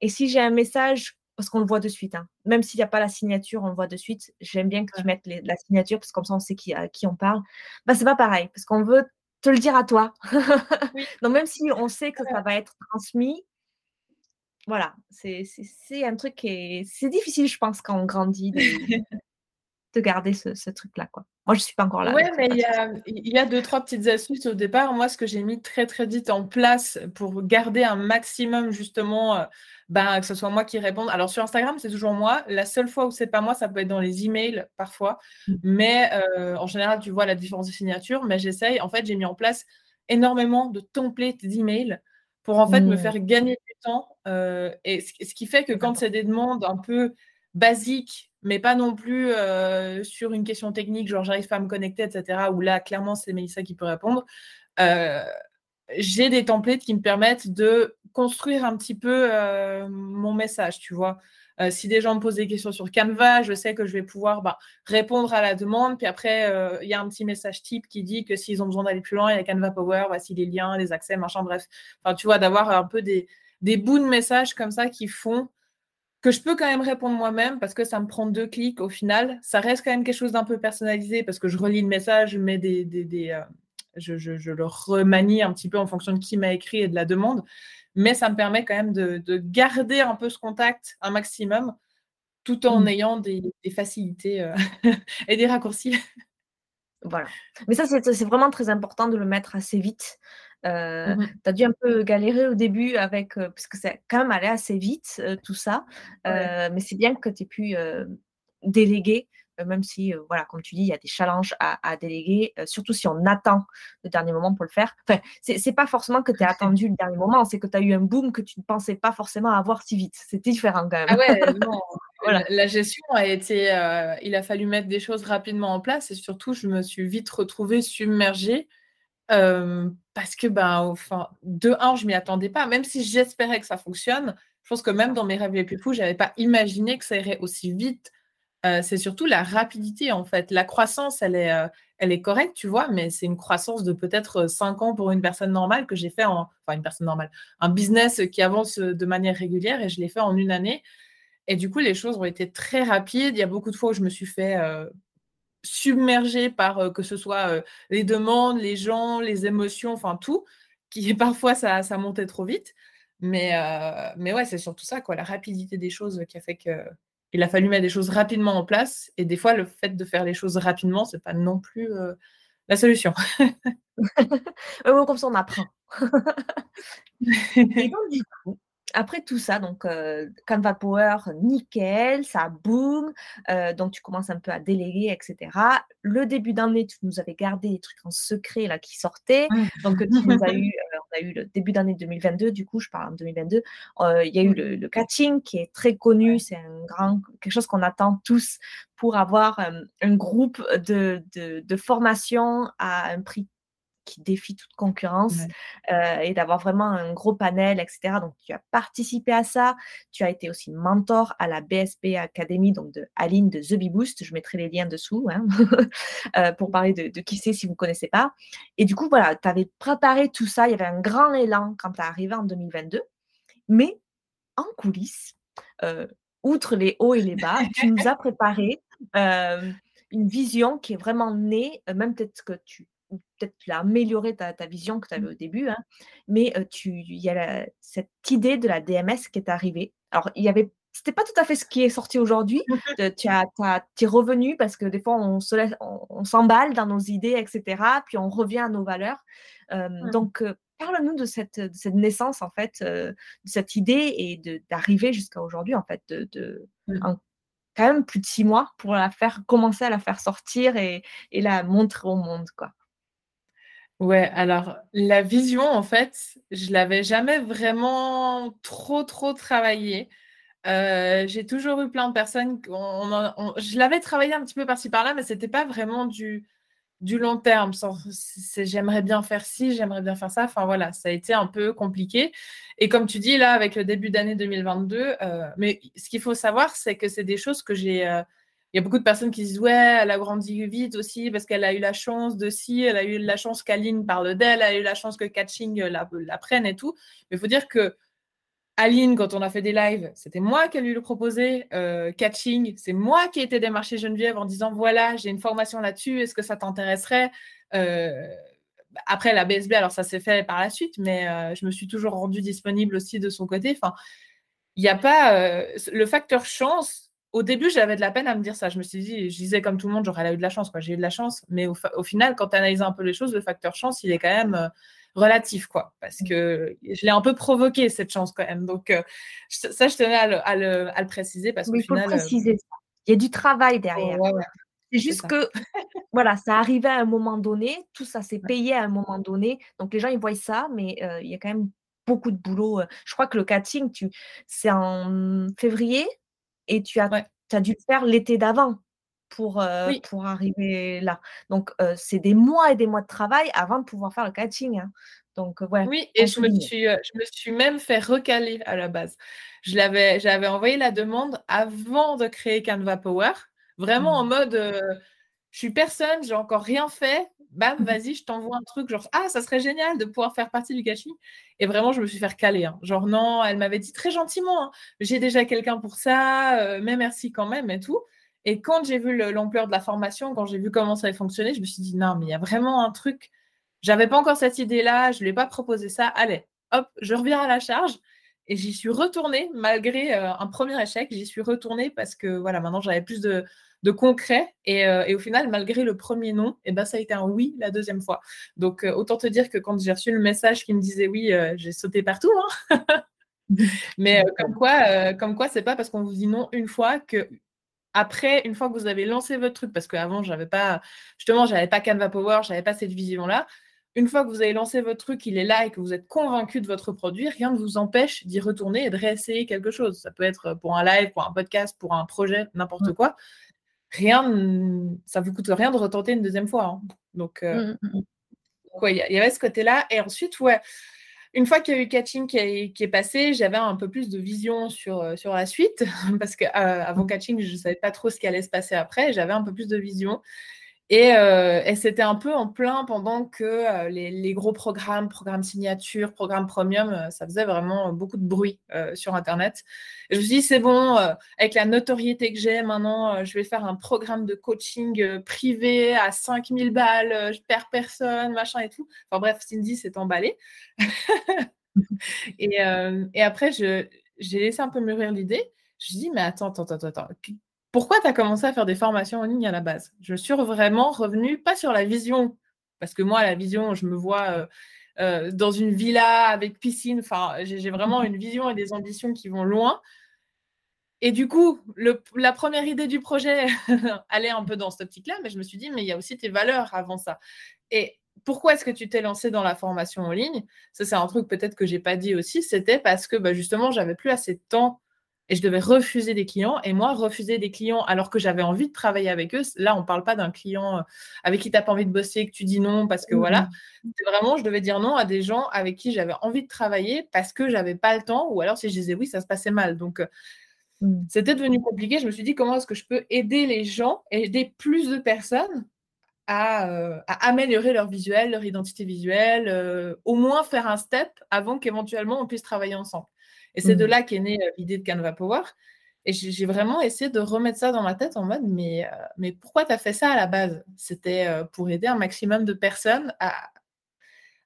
Et si j'ai un message, parce qu'on le voit de suite, hein, même s'il n'y a pas la signature, on le voit de suite. J'aime bien que tu mettes la signature, parce que comme ça, on sait qui, à qui on parle. Bah, c'est pas pareil, parce qu'on veut te le dire à toi. Donc, même si on sait que ça va être transmis, voilà, c'est un truc qui est. C'est difficile, je pense, quand on grandit, de, de garder ce, ce truc-là, quoi. Moi, je ne suis pas encore là. Oui, mais il y a, deux, trois petites astuces au départ. Moi, ce que j'ai mis très, très vite en place pour garder un maximum, justement, euh, ben, que ce soit moi qui réponde. Alors, sur Instagram, c'est toujours moi. La seule fois où c'est pas moi, ça peut être dans les emails parfois. Mmh. Mais euh, en général, tu vois la différence de signature. Mais j'essaye. En fait, j'ai mis en place énormément de templates d'emails pour en fait me mmh. faire gagner du temps. Euh, et ce qui fait que quand c'est des demandes un peu basiques, mais pas non plus euh, sur une question technique, genre j'arrive pas à me connecter, etc., où là, clairement, c'est Mélissa qui peut répondre. Euh, j'ai des templates qui me permettent de construire un petit peu euh, mon message, tu vois. si des gens me posent des questions sur Canva, je sais que je vais pouvoir bah, répondre à la demande. Puis après, il y a un petit message type qui dit que s'ils ont besoin d'aller plus loin, il y a Canva Power, voici les liens, les accès, machin, bref. Enfin, tu vois, d'avoir un peu des, des bouts de messages comme ça qui font que je peux quand même répondre moi-même parce que ça me prend deux clics au final. Ça reste quand même quelque chose d'un peu personnalisé parce que je relis le message, je mets des, des, euh, je, je, le remanie un petit peu en fonction de qui m'a écrit et de la demande. Mais ça me permet quand même de, de garder un peu ce contact un maximum tout en mmh. ayant des, des facilités euh, et des raccourcis. Voilà. Mais ça, c'est vraiment très important de le mettre assez vite. Euh, mmh tu as dû un peu galérer au début avec, euh, parce que c'est quand même allé assez vite, euh, tout ça. mais c'est bien que tu aies pu déléguer, même si, voilà, comme tu dis, il y a des challenges à, déléguer, surtout si on attend le dernier moment pour le faire. Enfin, c'est pas forcément que tu as attendu le dernier moment, c'est que tu as eu un boom que tu ne pensais pas forcément avoir si vite. C'était différent quand même. Ah ouais, non. voilà. La gestion a été, il a fallu mettre des choses rapidement en place et surtout, je me suis vite retrouvée submergée parce que, ben, enfin, de un, je m'y attendais pas. Même si j'espérais que ça fonctionne, je pense que même dans mes rêves les plus fous, je n'avais pas imaginé que ça irait aussi vite. c'est surtout la rapidité, en fait. La croissance, elle est, elle est correcte, tu vois, mais c'est une croissance de peut-être 5 ans pour une personne normale que j'ai fait en. Enfin, une personne normale. Un business qui avance de manière régulière et je l'ai fait en une année. Et du coup, les choses ont été très rapides. Il y a beaucoup de fois où je me suis fait submergé par euh, que ce soit euh, les demandes, les gens, les émotions, enfin tout, qui parfois ça, ça montait trop vite. Mais, euh, mais ouais, c'est surtout ça, quoi, la rapidité des choses qui a fait que il a fallu mettre des choses rapidement en place. Et des fois, le fait de faire les choses rapidement, c'est pas non plus la solution. comme ça, on apprend. et donc, du coup, après tout ça, donc euh, Canva Power, nickel, ça boom. Euh, donc tu commences un peu à déléguer, etc. Le début d'année, tu nous avais gardé des trucs en secret là qui sortaient. Donc tu nous as eu, euh, on a eu le début d'année 2022. Du coup, je parle en 2022. Il y a eu le, le, catching qui est très connu. C'est un grand quelque chose qu'on attend tous pour avoir un groupe de, de, de formation à un prix qui défie toute concurrence euh, et d'avoir vraiment un gros panel, etc. Donc, tu as participé à ça. Tu as été aussi mentor à la BSP Academy, donc de Aline de The Bee Boost. Je mettrai les liens dessous hein, euh, pour parler de, qui c'est si vous ne connaissez pas. Et du coup, voilà, tu avais préparé tout ça. Il y avait un grand élan quand tu es arrivé en 2022. Mais en coulisses, euh, outre les hauts et les bas, tu nous as préparé une vision qui est vraiment née, même peut-être que tu peut-être tu as amélioré ta, vision que tu avais mmh. au début, hein, mais il y a cette idée de la DMS qui est arrivée. Alors, il y avait c'était pas tout à fait ce qui est sorti aujourd'hui. tu as, es revenu parce que des fois, on on, s'emballe dans nos idées, etc. Puis on revient à nos valeurs. Donc, parle-nous de cette, cette, naissance, en fait, de cette idée et d'arriver jusqu'à aujourd'hui, en fait, de, mmh. quand même plus de six mois pour la faire commencer à la faire sortir et, et la montrer au monde, quoi. Ouais, alors la vision, en fait, je l'avais jamais vraiment trop, trop travaillée. Euh, j'ai toujours eu plein de personnes, je l'avais travaillé un petit peu par-ci par-là, mais c'était pas vraiment du, du long terme. J'aimerais bien faire ci, j'aimerais bien faire ça. Enfin voilà, ça a été un peu compliqué. Et comme tu dis là, avec le début d'année 2022, euh, mais ce qu'il faut savoir, c'est que c'est des choses que j'ai euh, il y a beaucoup de personnes qui disent ouais, elle a grandi vite aussi parce qu'elle a eu la chance de si, elle a eu la chance qu'Aline parle d'elle, elle a eu la chance que Catching la, prenne et tout. Mais il faut dire que Aline, quand on a fait des lives, c'était moi qui lui le proposé. Euh, catching, c'est moi qui ai été démarcher Geneviève en disant voilà, j'ai une formation là-dessus, est-ce que ça t'intéresserait? Euh, Après la BSB, alors ça s'est fait par la suite, mais euh, je me suis toujours rendue disponible aussi de son côté. Enfin, il n'y a pas le facteur chance au début, j'avais de la peine à me dire ça. Je me suis dit, je disais comme tout le monde, j'aurais eu de la chance. J'ai eu de la chance. Mais au, final, quand tu analyses un peu les choses, le facteur chance, il est quand même euh, relatif. quoi. Parce que je l'ai un peu provoqué, cette chance quand même. Donc, euh, ça, je tenais à le, préciser. Parce il faut le euh, préciser. Il y a du travail derrière. c'est juste que, voilà, ça arrivait à un moment donné. Tout ça s'est payé à un moment donné. Donc, les gens, ils voient ça. Mais il y a quand même beaucoup de boulot. Je crois que le catching, tu... c'est en février et tu as, as dû le faire l'été d'avant pour, euh, pour arriver là. Donc, euh, c'est des mois et des mois de travail avant de pouvoir faire le catching. Hein. Donc, ouais, oui, et je me, suis, je me suis même fait recaler à la base. J'avais envoyé la demande avant de créer Canva Power, vraiment en mmh. mode je suis personne, j'ai encore rien fait, bam, vas-y, je t'envoie un truc, genre, ah, ça serait génial de pouvoir faire partie du catching. Et vraiment, je me suis fait caler. Hein. Genre, non, elle m'avait dit très gentiment, hein, j'ai déjà quelqu'un pour ça, euh, mais merci quand même et tout. Et quand j'ai vu l'ampleur de la formation, quand j'ai vu comment ça allait fonctionner, je me suis dit, non, mais il y a vraiment un truc. J'avais pas encore cette idée-là, je ne lui ai pas proposé ça. Allez, hop, je reviens à la charge. Et j'y suis retournée, malgré euh, un premier échec, j'y suis retournée parce que voilà, maintenant j'avais plus de, de concret. Euh, et, au final, malgré le premier non, et eh ben, ça a été un oui la deuxième fois. Donc, euh, autant te dire que quand j'ai reçu le message qui me disait oui, euh, j'ai sauté partout. Hein. Mais comme quoi, comme quoi, c'est pas parce qu'on vous dit non une fois que après, une fois que vous avez lancé votre truc, parce qu'avant, j'avais pas, justement, j'avais pas Canva Power, j'avais pas cette vision-là. Une fois que vous avez lancé votre truc, il est là et que vous êtes convaincu de votre produit, rien ne vous empêche d'y retourner et de réessayer quelque chose. Ça peut être pour un live, pour un podcast, pour un projet, n'importe quoi rien, ça vous coûte rien de retenter une deuxième fois. Hein. Donc, euh, mmh, mmh, mmh. il y, avait ce côté-là. Et ensuite, ouais, une fois qu'il y a eu Catching qui, est passé, j'avais un peu plus de vision sur, euh, sur la suite, parce qu'avant euh, Catching, je ne savais pas trop ce qui allait se passer après. J'avais un peu plus de vision. Euh, et, c'était un peu en plein pendant que euh, les, gros programmes, programmes signature, programmes premium, euh, ça faisait vraiment beaucoup de bruit sur Internet. Et je me suis dit, c'est bon, avec la notoriété que j'ai maintenant, je vais faire un programme de coaching privé à 5000 balles, je perds personne, machin et tout. Enfin bref, Cindy s'est emballée. et, et, après, j'ai laissé un peu mûrir l'idée. Je me dis, mais attends, attends, attends, attends. Pourquoi tu as commencé à faire des formations en ligne à la base? Je suis vraiment revenue, pas sur la vision, parce que moi, la vision, je me vois euh, dans une villa avec piscine. Enfin, j'ai vraiment une vision et des ambitions qui vont loin. Et du coup, la première idée du projet allait un peu dans cette optique-là, mais je me suis dit, mais il y a aussi tes valeurs avant ça. Et pourquoi est-ce que tu t'es lancé dans la formation en ligne? Ça, c'est un truc peut-être que j'ai pas dit aussi. C'était parce que bah, justement, j'avais plus assez de temps et je devais refuser des clients. Et moi, refuser des clients alors que j'avais envie de travailler avec eux, là, on ne parle pas d'un client euh, avec qui tu n'as pas envie de bosser, que tu dis non parce que voilà. Mmh. C'est vraiment, je devais dire non à des gens avec qui j'avais envie de travailler parce que j'avais pas le temps ou alors si je disais oui, ça se passait mal. Donc, euh, mmh. c'était devenu compliqué. Je me suis dit comment est-ce que je peux aider les gens, aider plus de personnes à, euh, à, améliorer leur visuel, leur identité visuelle, au moins faire un step avant qu'éventuellement on puisse travailler ensemble? Et c'est de mmh. là qu'est née euh, l'idée de Canva Power. Et j'ai vraiment essayé de remettre ça dans ma tête en mode, mais, euh, mais pourquoi tu as fait ça à la base? C'était euh, pour aider un maximum de personnes à,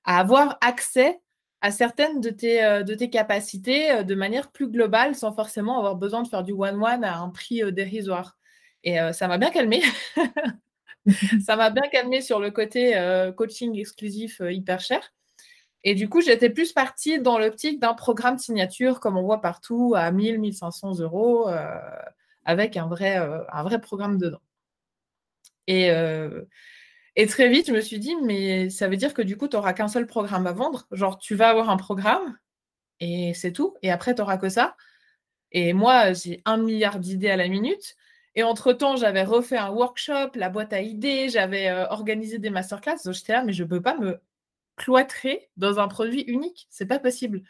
à, avoir accès à certaines de tes, de tes capacités de manière plus globale sans forcément avoir besoin de faire du one-one à un prix dérisoire. Et ça m'a bien calmé. ça m'a bien calmé sur le côté coaching exclusif hyper cher. Et du coup, j'étais plus partie dans l'optique d'un programme signature, comme on voit partout, à 1000, 1500 euros, euh, avec un vrai, euh, un vrai programme dedans. Et, euh, et, très vite, je me suis dit, mais ça veut dire que du coup, tu n'auras qu'un seul programme à vendre. Genre, tu vas avoir un programme et c'est tout. Et après, tu n'auras que ça. Et moi, j'ai un milliard d'idées à la minute. Et entre-temps, j'avais refait un workshop, la boîte à idées, j'avais organisé des masterclass. Donc, j'étais là, mais je ne peux pas me cloîtré dans un produit unique. C'est pas possible.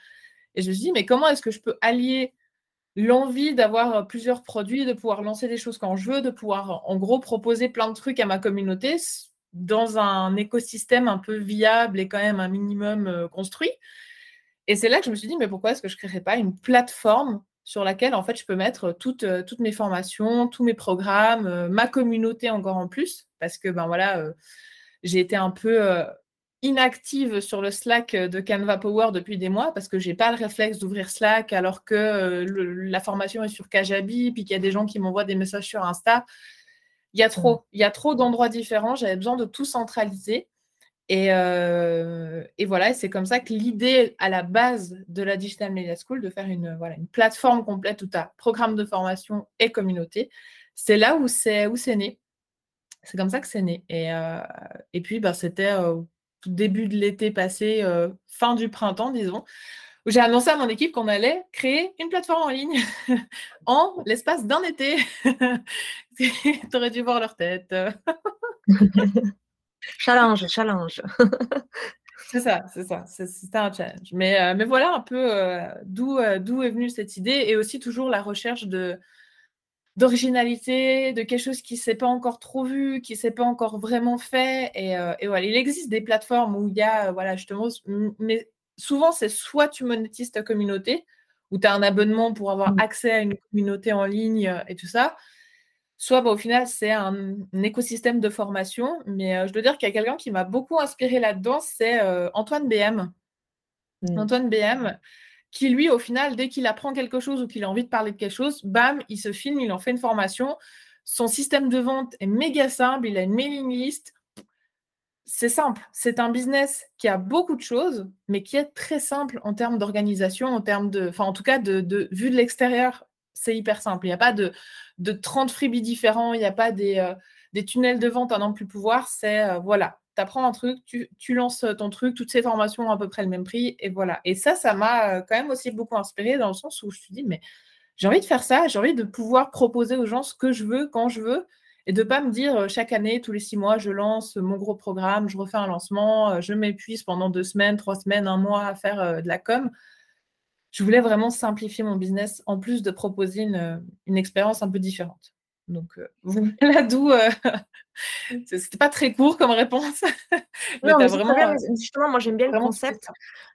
Et je me suis dit, mais comment est-ce que je peux allier l'envie d'avoir euh, plusieurs produits, de pouvoir lancer des choses quand je veux, de pouvoir en gros proposer plein de trucs à ma communauté dans un écosystème un peu viable et quand même un minimum euh, construit? Et c'est là que je me suis dit, mais pourquoi est-ce que je ne créerais pas une plateforme sur laquelle en fait je peux mettre toutes, euh, toutes mes formations, tous mes programmes, ma communauté encore en plus, parce que ben voilà, j'ai été un peu inactive sur le Slack de Canva Power depuis des mois parce que j'ai pas le réflexe d'ouvrir Slack alors que euh, la formation est sur Kajabi, puis qu'il y a des gens qui m'envoient des messages sur Insta. Il y a trop, mmh. il y a trop d'endroits différents. J'avais besoin de tout centraliser. Et, euh, et voilà, c'est comme ça que l'idée à la base de la Digital Media School, de faire une, voilà, une plateforme complète où tu as programme de formation et communauté, c'est là où c'est né. C'est comme ça que c'est né. Et, euh, et puis, bah, c'était début de l'été passé, euh, fin du printemps, disons, où j'ai annoncé à mon équipe qu'on allait créer une plateforme en ligne en l'espace d'un été. tu aurais dû voir leur tête. challenge, challenge. c'est ça, c'est ça, c'était un challenge. Mais, euh, mais voilà un peu euh, d'où d'où est venue cette idée et aussi toujours la recherche de, d'originalité, de quelque chose qui ne s'est pas encore trop vu, qui ne s'est pas encore vraiment fait. Et, euh, et, voilà, il existe des plateformes où il y a, euh, voilà, justement, mais souvent, c'est soit tu monétises ta communauté, où tu as un abonnement pour avoir mmh. accès à une communauté en ligne euh, et tout ça. Soit bah, au final, c'est un, écosystème de formation. Mais je dois dire qu'il y a quelqu'un qui m'a beaucoup inspiré là-dedans, c'est Antoine BM. Mmh. Antoine BM, qui lui, au final, dès qu'il apprend quelque chose ou qu'il a envie de parler de quelque chose, bam, il se filme, il en fait une formation. Son système de vente est méga simple, il a une mailing list. C'est simple, c'est un business qui a beaucoup de choses, mais qui est très simple en termes d'organisation, en termes de, enfin en tout cas de, vue de l'extérieur, c'est hyper simple. Il n'y a pas de, de 30 freebies différents, il n'y a pas des, euh, des tunnels de vente à non plus pouvoir. C'est euh, voilà, tu apprends un truc, tu, lances ton truc, toutes ces formations ont à peu près le même prix, et voilà. Et ça, ça m'a euh, quand même aussi beaucoup inspiré dans le sens où je me suis dit, mais j'ai envie de faire ça, j'ai envie de pouvoir proposer aux gens ce que je veux, quand je veux, et de ne pas me dire euh, chaque année, tous les six mois, je lance mon gros programme, je refais un lancement, euh, je m'épuise pendant deux semaines, trois semaines, un mois à faire de la com. Je voulais vraiment simplifier mon business en plus de proposer une expérience un peu différente. Donc, voilà d'où c'était pas très court comme réponse. non, mais vraiment, justement, moi j'aime bien le concept.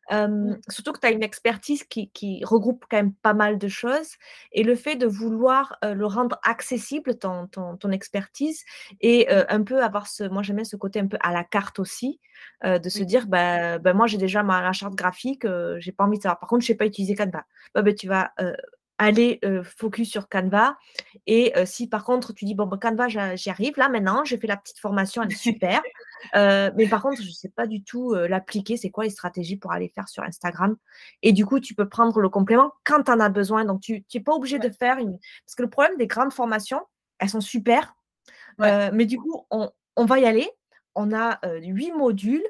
Mmh. Surtout que tu as une expertise qui, qui, regroupe quand même pas mal de choses. Et le fait de vouloir le rendre accessible, ton, ton, ton expertise, et un peu avoir ce. Moi j'aime bien ce côté un peu à la carte aussi, de se dire bah, moi j'ai déjà ma, charte graphique, j'ai pas envie de savoir. Par contre, je sais pas utiliser Canva. Bah, tu vas aller focus sur Canva. Et si par contre tu dis, bon, bah, Canva, j'y arrive, là maintenant, j'ai fait la petite formation, elle est super. mais par contre, je ne sais pas du tout l'appliquer, c'est quoi les stratégies pour aller faire sur Instagram. Et du coup, tu peux prendre le complément quand tu en as besoin. Donc, tu n'es pas obligé de faire une... Parce que le problème des grandes formations, elles sont super. mais du coup, on, on, va y aller. On a huit modules.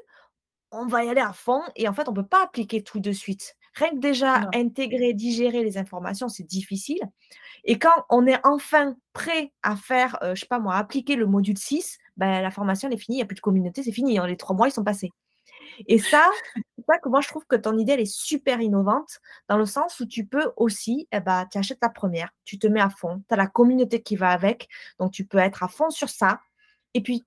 On va y aller à fond. Et en fait, on ne peut pas appliquer tout de suite. Rien que déjà intégrer, digérer les informations, c'est difficile. Et quand on est enfin prêt à faire, je euh, je sais pas moi, appliquer le module 6, ben, la formation elle est finie, il n'y a plus de communauté, c'est fini, hein, les trois mois ils sont passés. Et ça, c'est ça que moi je trouve que ton idée elle est super innovante dans le sens où tu peux aussi, eh ben, tu achètes ta première, tu te mets à fond, tu as la communauté qui va avec, donc tu peux être à fond sur ça et puis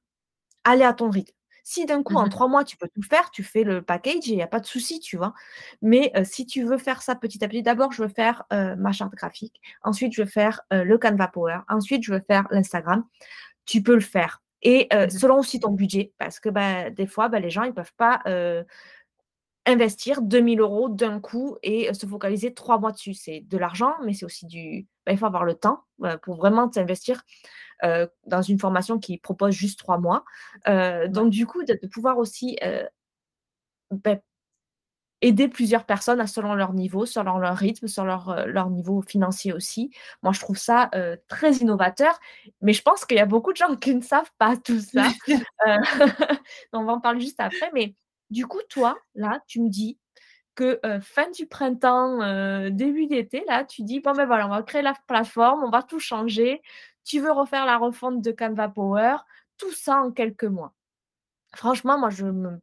aller à ton rythme. Si d'un coup, en mmh trois mois, tu peux tout faire, tu fais le package et il n'y a pas de souci, tu vois. Mais si tu veux faire ça petit à petit, d'abord, je veux faire ma charte graphique. Ensuite, je veux faire le Canva Power. Ensuite, je veux faire l'Instagram. Tu peux le faire. Et mmh selon aussi ton budget, parce que bah, des fois, bah, les gens, ils ne peuvent pas investir 2000 euros d'un coup et se focaliser trois mois dessus. C'est de l'argent, mais c'est aussi du... Bah, il faut avoir le temps pour vraiment t'investir dans une formation qui propose juste trois mois. donc, du coup, de, pouvoir aussi ben, aider plusieurs personnes selon leur niveau, selon leur rythme, sur leur, leur niveau financier aussi. Moi, je trouve ça très innovateur, mais je pense qu'il y a beaucoup de gens qui ne savent pas tout ça. on va en parler juste après, mais du coup, toi, là, tu me dis que fin du printemps, début d'été, là, tu dis, bon ben voilà, on va créer la plateforme, on va tout changer, tu veux refaire la refonte de Canva Power, tout ça en quelques mois. Franchement, moi, je me,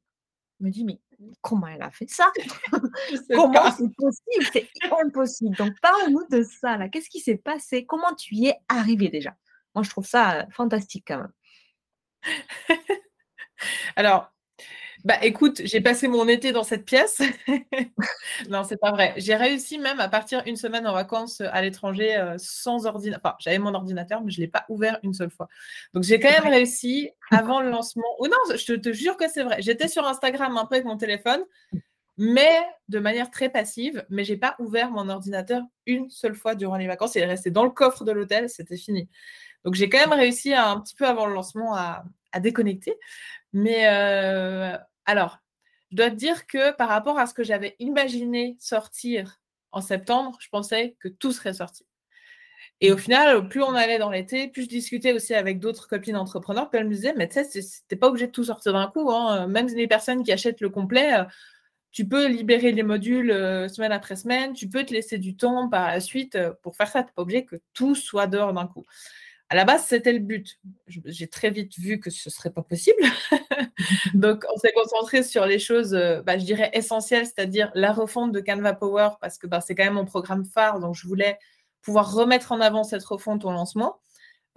dis, mais comment elle a fait ça? Comment c'est possible? C'est impossible. Donc, parle-nous de ça, là. Qu'est-ce qui s'est passé? Comment tu y es arrivé déjà? Moi, je trouve ça fantastique quand même. Alors, bah écoute, j'ai passé mon été dans cette pièce. non, c'est pas vrai. J'ai réussi même à partir une semaine en vacances à l'étranger euh, sans ordinateur. Enfin, j'avais mon ordinateur, mais je ne l'ai pas ouvert une seule fois. Donc j'ai quand même réussi avant le lancement. Ou non, je te jure que c'est vrai. J'étais sur Instagram un peu avec mon téléphone, mais de manière très passive. Mais j'ai pas ouvert mon ordinateur une seule fois durant les vacances. Il est resté dans le coffre de l'hôtel. C'était fini. Donc j'ai quand même réussi un petit peu avant le lancement à, à déconnecter. Mais euh, alors, je dois te dire que par rapport à ce que j'avais imaginé sortir en septembre, je pensais que tout serait sorti. Et au mmh. final, plus on allait dans l'été, plus je discutais aussi avec d'autres copines entrepreneurs, puis elles me disaient, mais tu sais, t'es pas obligé de tout sortir d'un coup. Hein. Même les personnes qui achètent le complet, euh, tu peux libérer les modules euh, semaine après semaine, tu peux te laisser du temps par la suite pour faire ça. Tu n'es pas obligé que tout soit dehors d'un coup. À la base, c'était le but. J'ai très vite vu que ce ne serait pas possible. Donc, on s'est concentré sur les choses, euh, bah, je dirais, essentielles, c'est-à-dire la refonte de Canva Power, parce que bah, c'est quand même mon programme phare. Donc, je voulais pouvoir remettre en avant cette refonte au lancement.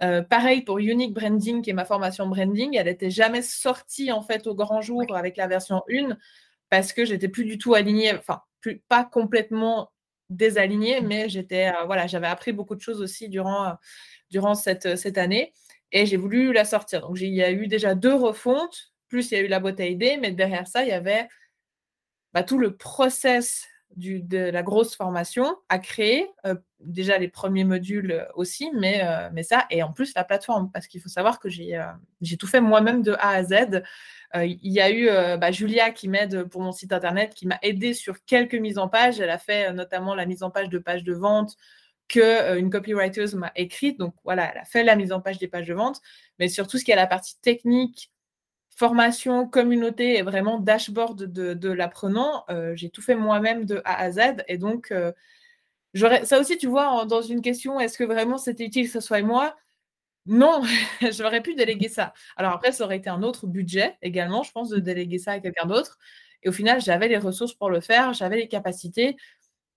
Euh, pareil pour Unique Branding, qui est ma formation branding. Elle n'était jamais sortie, en fait, au grand jour avec la version 1, parce que j'étais plus du tout alignée, enfin, plus, pas complètement désalignée, mais j'étais, euh, voilà, j'avais appris beaucoup de choses aussi durant durant cette, cette année et j'ai voulu la sortir. Donc, il y a eu déjà deux refontes, plus il y a eu la boîte à idées, mais derrière ça, il y avait bah, tout le process du, de la grosse formation à créer. Euh, déjà les premiers modules aussi, mais, euh, mais ça, et en plus la plateforme, parce qu'il faut savoir que j'ai euh, tout fait moi-même de A à Z. il y a eu bah, Julia qui m'aide pour mon site internet, qui m'a aidé sur quelques mises en page. Elle a fait notamment la mise en page de pages de vente, euh, une copywriter m'a écrite. Donc voilà, elle a fait la mise en page des pages de vente, mais surtout ce qui est la partie technique, formation, communauté et vraiment dashboard de, l'apprenant, euh, j'ai tout fait moi-même de A à Z. Et donc, euh, ça aussi, tu vois, dans une question, est-ce que vraiment c'était utile que ce soit moi? Non, j'aurais pu déléguer ça. Alors après, ça aurait été un autre budget également, je pense, de déléguer ça à quelqu'un d'autre. Et au final, j'avais les ressources pour le faire, j'avais les capacités.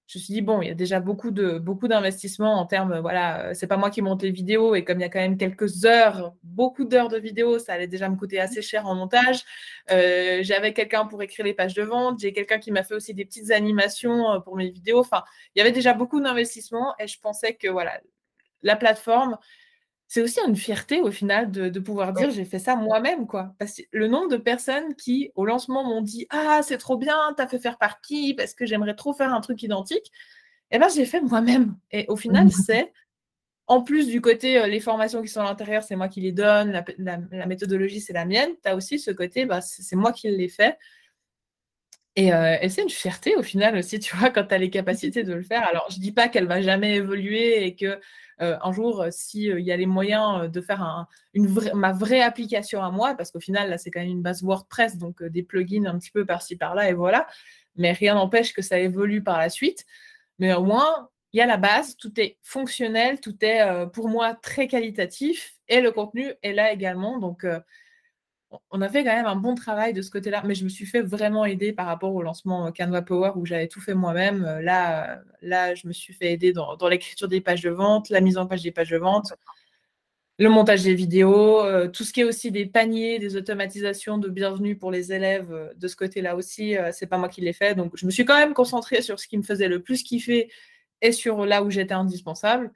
Je me suis dit, bon, il y a déjà beaucoup de beaucoup d'investissements en termes, voilà, c'est pas moi qui monte les vidéos et comme il y a quand même quelques heures, beaucoup d'heures de vidéos, ça allait déjà me coûter assez cher en montage. Euh, j'avais quelqu'un pour écrire les pages de vente, j'ai quelqu'un qui m'a fait aussi des petites animations euh, pour mes vidéos. Enfin, il y avait déjà beaucoup d'investissements et je pensais que, voilà, la plateforme, c'est aussi une fierté au final de, pouvoir dire j'ai fait ça moi-même quoi. Parce que le nombre de personnes qui au lancement m'ont dit ah c'est trop bien, t'as fait faire par qui? Parce que j'aimerais trop faire un truc identique. Et eh ben j'ai fait moi-même. Et au final c'est en plus du côté euh, les formations qui sont à l'intérieur c'est moi qui les donne, la, méthodologie c'est la mienne. Tu as aussi ce côté bah, c'est moi qui l'ai fait. Et, euh, et c'est une fierté au final aussi, tu vois, quand tu as les capacités de le faire. Alors, je dis pas qu'elle va jamais évoluer et que euh, un jour, euh, s'il euh, y a les moyens de faire une ma vraie application à moi, parce qu'au final, là, c'est quand même une base WordPress, donc des plugins un petit peu par-ci, par-là, et voilà. Mais rien n'empêche que ça évolue par la suite. Mais au moins, il y a la base, tout est fonctionnel, tout est pour moi très qualitatif, et le contenu est là également. Donc, on a fait quand même un bon travail de ce côté-là, mais je me suis fait vraiment aider par rapport au lancement Canva Power où j'avais tout fait moi-même. Euh, là, là, je me suis fait aider dans, l'écriture des pages de vente, la mise en page des pages de vente, le montage des vidéos, euh, tout ce qui est aussi des paniers, des automatisations de bienvenue pour les élèves. Euh, de ce côté-là aussi, c'est pas moi qui l'ai fait. Donc, je me suis quand même concentrée sur ce qui me faisait le plus kiffer et sur là où j'étais indispensable.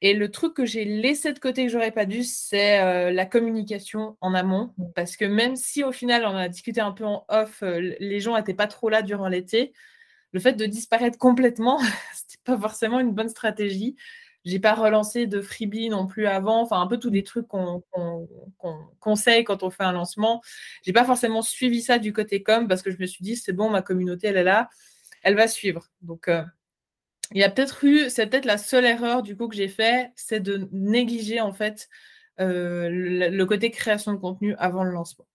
Et le truc que j'ai laissé de côté que j'aurais pas dû, c'est euh, la communication en amont. Parce que même si au final, on a discuté un peu en off, euh, les gens n'étaient pas trop là durant l'été, le fait de disparaître complètement, c'était pas forcément une bonne stratégie. J'ai pas relancé de freebie non plus avant, enfin un peu tous les trucs qu'on conseille quand on fait un lancement. J'ai pas forcément suivi ça du côté com parce que je me suis dit c'est bon, ma communauté elle est là, elle va suivre. Donc euh, il y a peut-être eu, c'est peut-être la seule erreur du coup que j'ai fait, c'est de négliger en fait euh, le, côté création de contenu avant le lancement.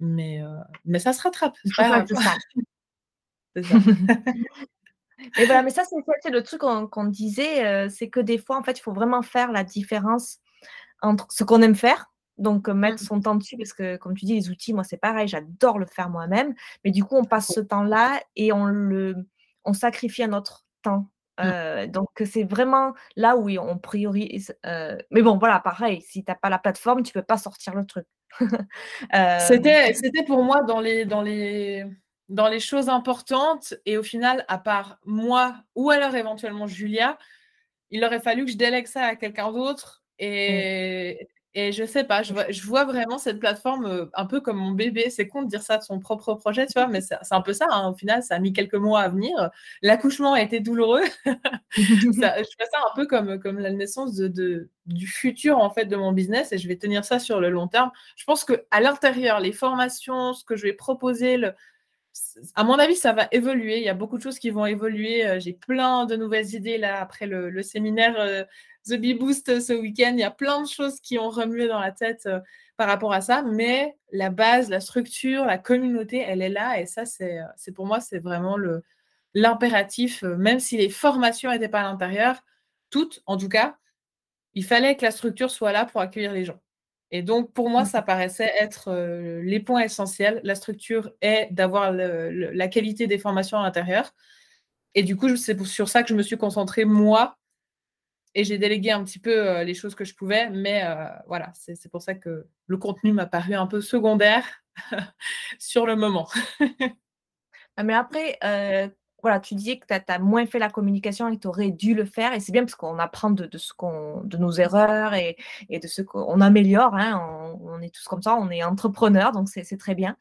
Mais, euh, mais ça se rattrape. C'est ça. Et voilà, mais ça, c'est le truc qu'on disait, euh, c'est que des fois, en fait, il faut vraiment faire la différence entre ce qu'on aime faire, donc mettre mmh. son temps dessus, parce que comme tu dis, les outils, moi, c'est pareil, j'adore le faire moi-même, mais du coup, on passe ce temps-là et on le, on sacrifie un autre temps Mmh. donc c'est vraiment là où on priorise. mais bon, voilà, pareil, si tu n'as pas la plateforme, tu peux pas sortir le truc. c'était, c'était pour moi dans les, dans, les, dans les choses importantes. Et au final, à part moi ou alors éventuellement Julia, il aurait fallu que je délègue ça à quelqu'un d'autre. Mmh. Et, et je sais pas, je vois, vraiment cette plateforme euh, un peu comme mon bébé. C'est con de dire ça de son propre projet, tu vois, mais c'est un peu ça. Hein. Au final, ça a mis quelques mois à venir. L'accouchement a été douloureux. je vois ça un peu comme, comme la naissance de, du futur en fait de mon business et je vais tenir ça sur le long terme. Je pense que à l'intérieur, les formations, ce que je vais proposer, le, à mon avis, ça va évoluer. Il y a beaucoup de choses qui vont évoluer. Euh, j'ai plein de nouvelles idées là après le, séminaire euh, The Bee Boost ce week-end. Il y a plein de choses qui ont remué dans la tête euh, par rapport à ça. Mais la base, la structure, la communauté, elle est là. Et ça, c'est pour moi, c'est vraiment l'impératif. Même si les formations n'étaient pas à l'intérieur, toutes en tout cas, il fallait que la structure soit là pour accueillir les gens. Et donc, pour moi, mmh. ça paraissait être euh, les points essentiels. La structure est d'avoir la qualité des formations à l'intérieur. Et du coup, c'est sur ça que je me suis concentrée, moi. Et j'ai délégué un petit peu euh, les choses que je pouvais. Mais euh, voilà, c'est pour ça que le contenu m'a paru un peu secondaire sur le moment. Ah, mais après, voilà, tu disais que tu as, moins fait la communication et que tu aurais dû le faire. Et c'est bien parce qu'on apprend de, ce qu'on, de nos erreurs et, de ce qu'on améliore. Hein. On, est tous comme ça, on est entrepreneurs, donc c'est, très bien.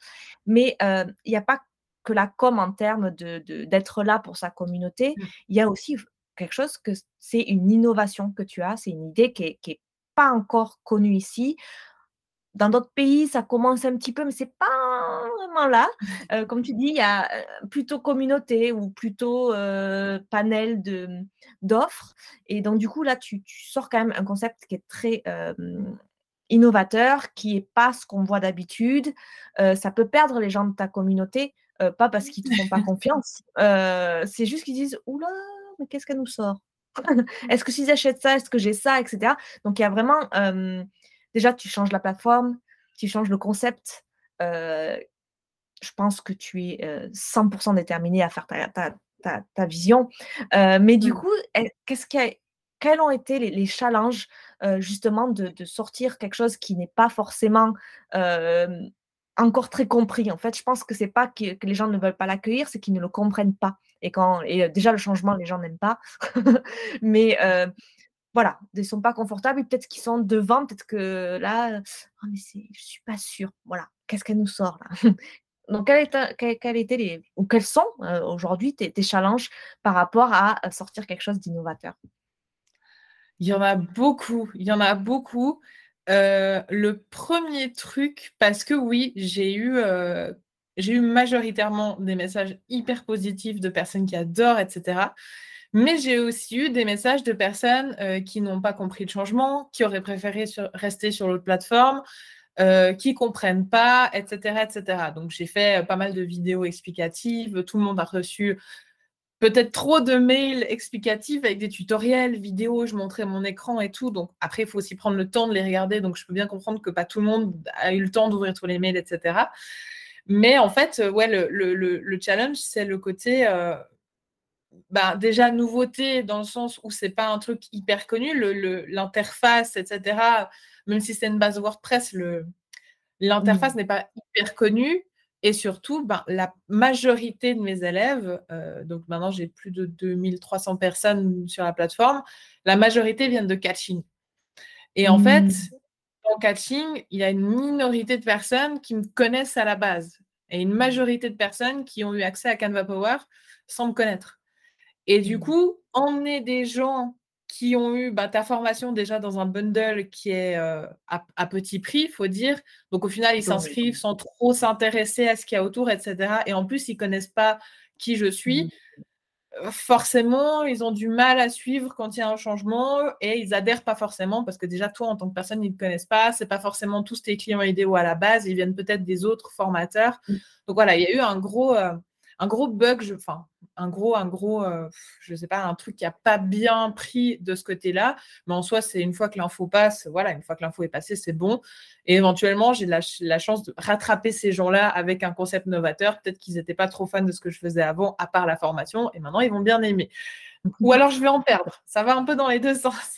Mais euh, il n'y a pas que la com en termes de, d'être là pour sa communauté. Mmh. Il y a aussi quelque chose que c'est une innovation que tu as, c'est une idée qui n'est pas encore connue ici. Dans d'autres pays, ça commence un petit peu, mais c'est pas vraiment là. Euh, comme tu dis, il y a euh, plutôt communauté ou plutôt euh, panel de, d'offres. Et donc, du coup, là, tu, sors quand même un concept qui est très innovateur, qui n'est pas ce qu'on voit d'habitude. ça peut perdre les gens de ta communauté, pas parce qu'ils ne te font pas confiance. c'est juste qu'ils disent Oula, mais qu'est-ce qu'elle nous sort? Est-ce que s'ils achètent ça, est-ce que j'ai ça, etc. Donc, il y a vraiment déjà, tu changes la plateforme, tu changes le concept. Euh, je pense que tu es 100% euh, déterminé à faire ta, ta, vision. mais du mmh. coup, qu'est-ce quels ont été les, challenges justement de, sortir quelque chose qui n'est pas forcément encore très compris? En fait, je pense que c'est pas que, les gens ne veulent pas l'accueillir, c'est qu'ils ne le comprennent pas. Et quand et déjà le changement, les gens n'aiment pas. mais voilà, ils sont pas confortables. Peut-être qu'ils sont devant, peut-être que là, oh, mais je suis pas sûre. Voilà, qu'est-ce qu'elle nous sort là? Donc, quels étaient les, ou quels sont aujourd'hui tes, challenges par rapport à sortir quelque chose d'innovateur? Il y en a beaucoup, il y en a beaucoup. Euh, le premier truc, parce que oui, euh, j'ai eu majoritairement des messages hyper positifs de personnes qui adorent, etc. Mais j'ai aussi eu des messages de personnes euh, qui n'ont pas compris le changement, qui auraient préféré rester sur l'autre plateforme, qui comprennent pas, etc., etc. Donc j'ai fait pas mal de vidéos explicatives. Tout le monde a reçu peut-être trop de mails explicatifs avec des tutoriels, vidéos, je montrais mon écran et tout. Donc après, il faut aussi prendre le temps de les regarder. Donc je peux bien comprendre que pas tout le monde a eu le temps d'ouvrir tous les mails, etc. Mais en fait, euh, ouais, le, challenge, c'est le côté euh, bah, déjà nouveauté dans le sens où c'est pas un truc hyper connu, l'interface, etc. Même si c'est une base WordPress, l'interface n'est pas hyper connue. Et surtout, ben, la majorité de mes élèves, euh, donc maintenant j'ai plus de 2300 personnes sur la plateforme, la majorité viennent de catching. Et en fait, mmh. dans catching, il y a une minorité de personnes qui me connaissent à la base et une majorité de personnes qui ont eu accès à Canva Power sans me connaître. Et du mmh. coup, emmener des gens qui ont eu bah, ta formation déjà dans un bundle qui est euh, à, petit prix, il faut dire. Donc au final, ils s'inscrivent sans trop s'intéresser à ce qu'il y a autour, etc. Et en plus, ils ne connaissent pas qui je suis. Mmh. Forcément, ils ont du mal à suivre quand il y a un changement et ils adhèrent pas forcément parce que déjà, toi, en tant que personne, ils ne te connaissent pas. Ce pas forcément tous tes clients idéaux à la base. Ils viennent peut-être des autres formateurs. Mmh. Donc voilà, il y a eu un gros, euh, un gros bug, enfin, un gros, un gros, euh, je sais pas, un truc qui a pas bien pris de ce côté-là. Mais en soi, c'est une fois que l'info passe, voilà, une fois que l'info est passée, c'est bon. Et éventuellement, j'ai la, la, chance de rattraper ces gens-là avec un concept novateur. Peut-être qu'ils n'étaient pas trop fans de ce que je faisais avant, à part la formation, et maintenant ils vont bien aimer. Ou alors je vais en perdre. Ça va un peu dans les deux sens.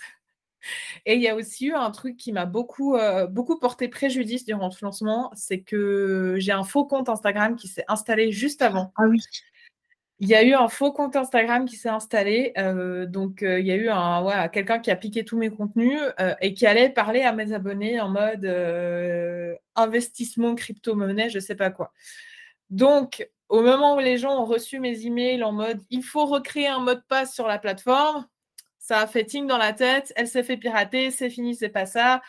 Et il y a aussi eu un truc qui m'a beaucoup, euh, beaucoup porté préjudice durant ce lancement, c'est que j'ai un faux compte Instagram qui s'est installé juste avant. Ah oui. Il y a eu un faux compte Instagram qui s'est installé. Euh, donc, euh, il y a eu un, ouais, quelqu'un qui a piqué tous mes contenus et qui allait parler à mes abonnés en mode investissement crypto-monnaie, je ne sais pas quoi. Donc, au moment où les gens ont reçu mes emails en mode il faut recréer un mot de passe sur la plateforme, ça a fait ting dans la tête, elle s'est fait pirater, c'est fini, c'est pas ça,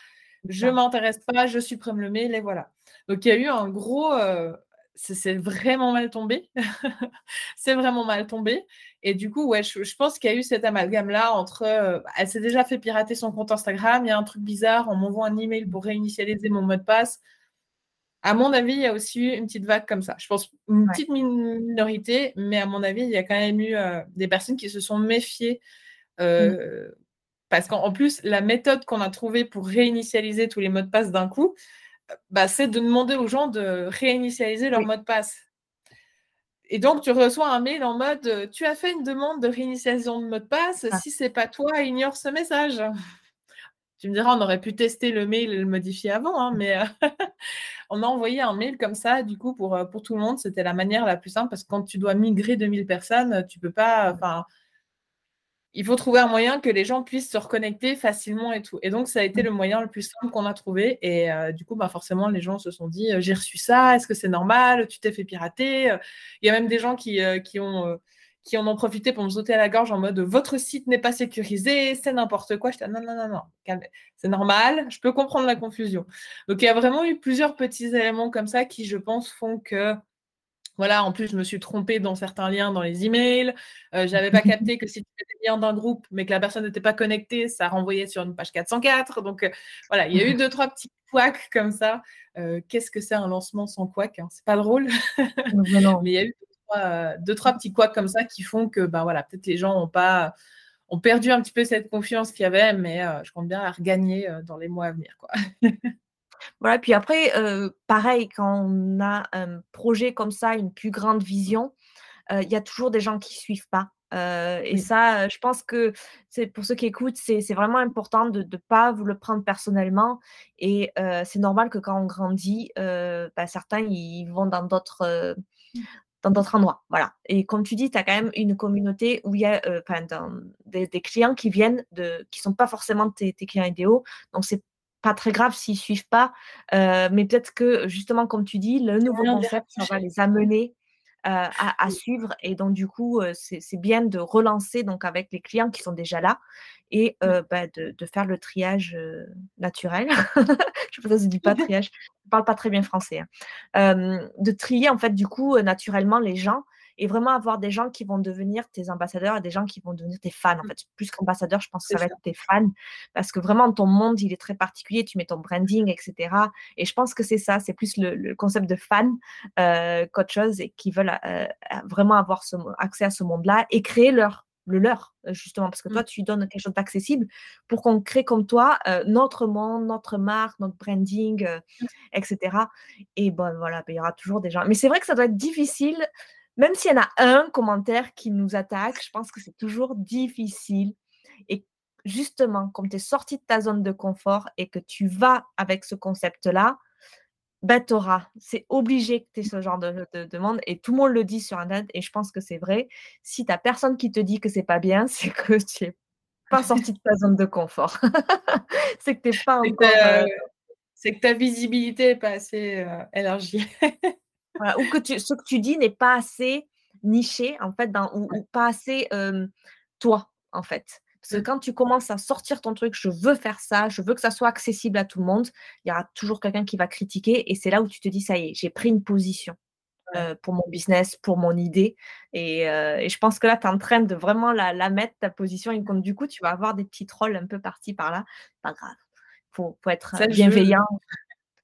je m'intéresse pas, je supprime le mail et voilà. Donc il y a eu un gros, euh, c'est vraiment mal tombé, c'est vraiment mal tombé. Et du coup, ouais, je, pense qu'il y a eu cet amalgame-là entre, euh, elle s'est déjà fait pirater son compte Instagram, il y a un truc bizarre, on m'envoie un email pour réinitialiser mon mot de passe. À mon avis, il y a aussi eu une petite vague comme ça. Je pense une petite minorité, mais à mon avis, il y a quand même eu euh, des personnes qui se sont méfiées Mmh. Euh, parce qu'en plus, la méthode qu'on a trouvée pour réinitialiser tous les mots de passe d'un coup, bah, c'est de demander aux gens de réinitialiser leur mot de passe. Et donc, tu reçois un mail en mode euh, Tu as fait une demande de réinitialisation de mot de passe. Ah. Si c'est pas toi, ignore ce message. Tu me diras, on aurait pu tester le mail et le modifier avant, hein, mais euh, on a envoyé un mail comme ça, du coup, pour, pour tout le monde. C'était la manière la plus simple parce que quand tu dois migrer 2000 personnes, tu peux pas. Enfin, il faut trouver un moyen que les gens puissent se reconnecter facilement et tout. Et donc, ça a été le moyen le plus simple qu'on a trouvé. Et euh, du coup, bah, forcément, les gens se sont dit euh, J'ai reçu ça, est-ce que c'est normal? Tu t'es fait pirater? Il y a même des gens qui, euh, qui, ont, qui en ont profité pour me sauter à la gorge en mode Votre site n'est pas sécurisé, c'est n'importe quoi. Je dis Non, non, non, non, c'est normal, je peux comprendre la confusion. Donc, il y a vraiment eu plusieurs petits éléments comme ça qui, je pense, font que voilà, en plus, je me suis trompée dans certains liens dans les emails. Euh, je n'avais pas capté que si tu mettais le lien d'un groupe, mais que la personne n'était pas connectée, ça renvoyait sur une page 404. Donc, euh, voilà, il y a eu deux, trois petits couacs comme ça. Euh, qu'est-ce que c'est un lancement sans couac hein? C'est pas drôle. mais il y a eu deux, trois, petits couacs comme ça qui font que, ben voilà, peut-être les gens ont pas ont perdu un petit peu cette confiance qu'il y avait, mais je compte bien la regagner dans les mois à venir. Quoi. Voilà, puis après, pareil, quand on a un projet comme ça, une plus grande vision, il y a toujours des gens qui ne suivent pas. et ça, je pense que c'est pour ceux qui écoutent, c'est vraiment important de ne pas vous le prendre personnellement. Et c'est normal que quand on grandit, bah, certains ils vont dans d'autres mmh. dans d'autres endroits. Voilà. Et comme tu dis, tu as quand même une communauté où il y a des, des, clients qui viennent de qui sont pas forcément tes, tes clients idéaux. Donc c'est pas très grave s'ils suivent pas, mais peut-être que justement, comme tu dis, le nouveau concept, ça va les amener à, suivre. Et donc, du coup, c'est bien de relancer donc, avec les clients qui sont déjà là et bah, de, faire le triage naturel. je ne sais pas si ça se dit pas triage, je ne parle pas très bien français. Hein. de trier, en fait, du coup, naturellement les gens et vraiment avoir des gens qui vont devenir tes ambassadeurs et des gens qui vont devenir tes fans. En mmh. fait, plus qu'ambassadeur, je pense que ça va être tes fans parce que vraiment ton monde, il est très particulier. Tu mets ton branding, etc. Et je pense que c'est ça, c'est plus le, concept de fan euh, qu'autre chose et qui veulent euh, vraiment avoir ce, accès à ce monde-là et créer leur le leur, justement, parce que toi, mmh. tu donnes quelque chose d'accessible pour qu'on crée comme toi euh, notre monde, notre marque, notre branding, mmh. etc. Et bon, voilà, ben, il y aura toujours des gens. Mais c'est vrai que ça doit être difficile même s'il y en a un commentaire qui nous attaque, je pense que c'est toujours difficile. Et justement, comme tu es sorti de ta zone de confort et que tu vas avec ce concept-là, auras. C'est obligé que tu aies ce genre de, demande. Et tout le monde le dit sur Internet, et je pense que c'est vrai. Si tu n'as personne qui te dit que c'est pas bien, c'est que tu n'es pas sorti de ta zone de confort. c'est que tu n'es pas encore. Euh, c'est que ta visibilité n'est pas assez euh, élargie. ou que tu, ce que tu dis n'est pas assez niché, en fait, dans, ou, pas assez toi, en fait. Parce que mmh. quand tu commences à sortir ton truc, je veux faire ça, je veux que ça soit accessible à tout le monde, il y aura toujours quelqu'un qui va critiquer et c'est là où tu te dis, ça y est, j'ai pris une position. pour mon business, pour mon idée. Et, je pense que là, tu es en train de vraiment la, mettre, ta position. Et comme du coup, tu vas avoir des petits trolls un peu par-ci, par-là. Pas grave. Il faut, être bienveillant.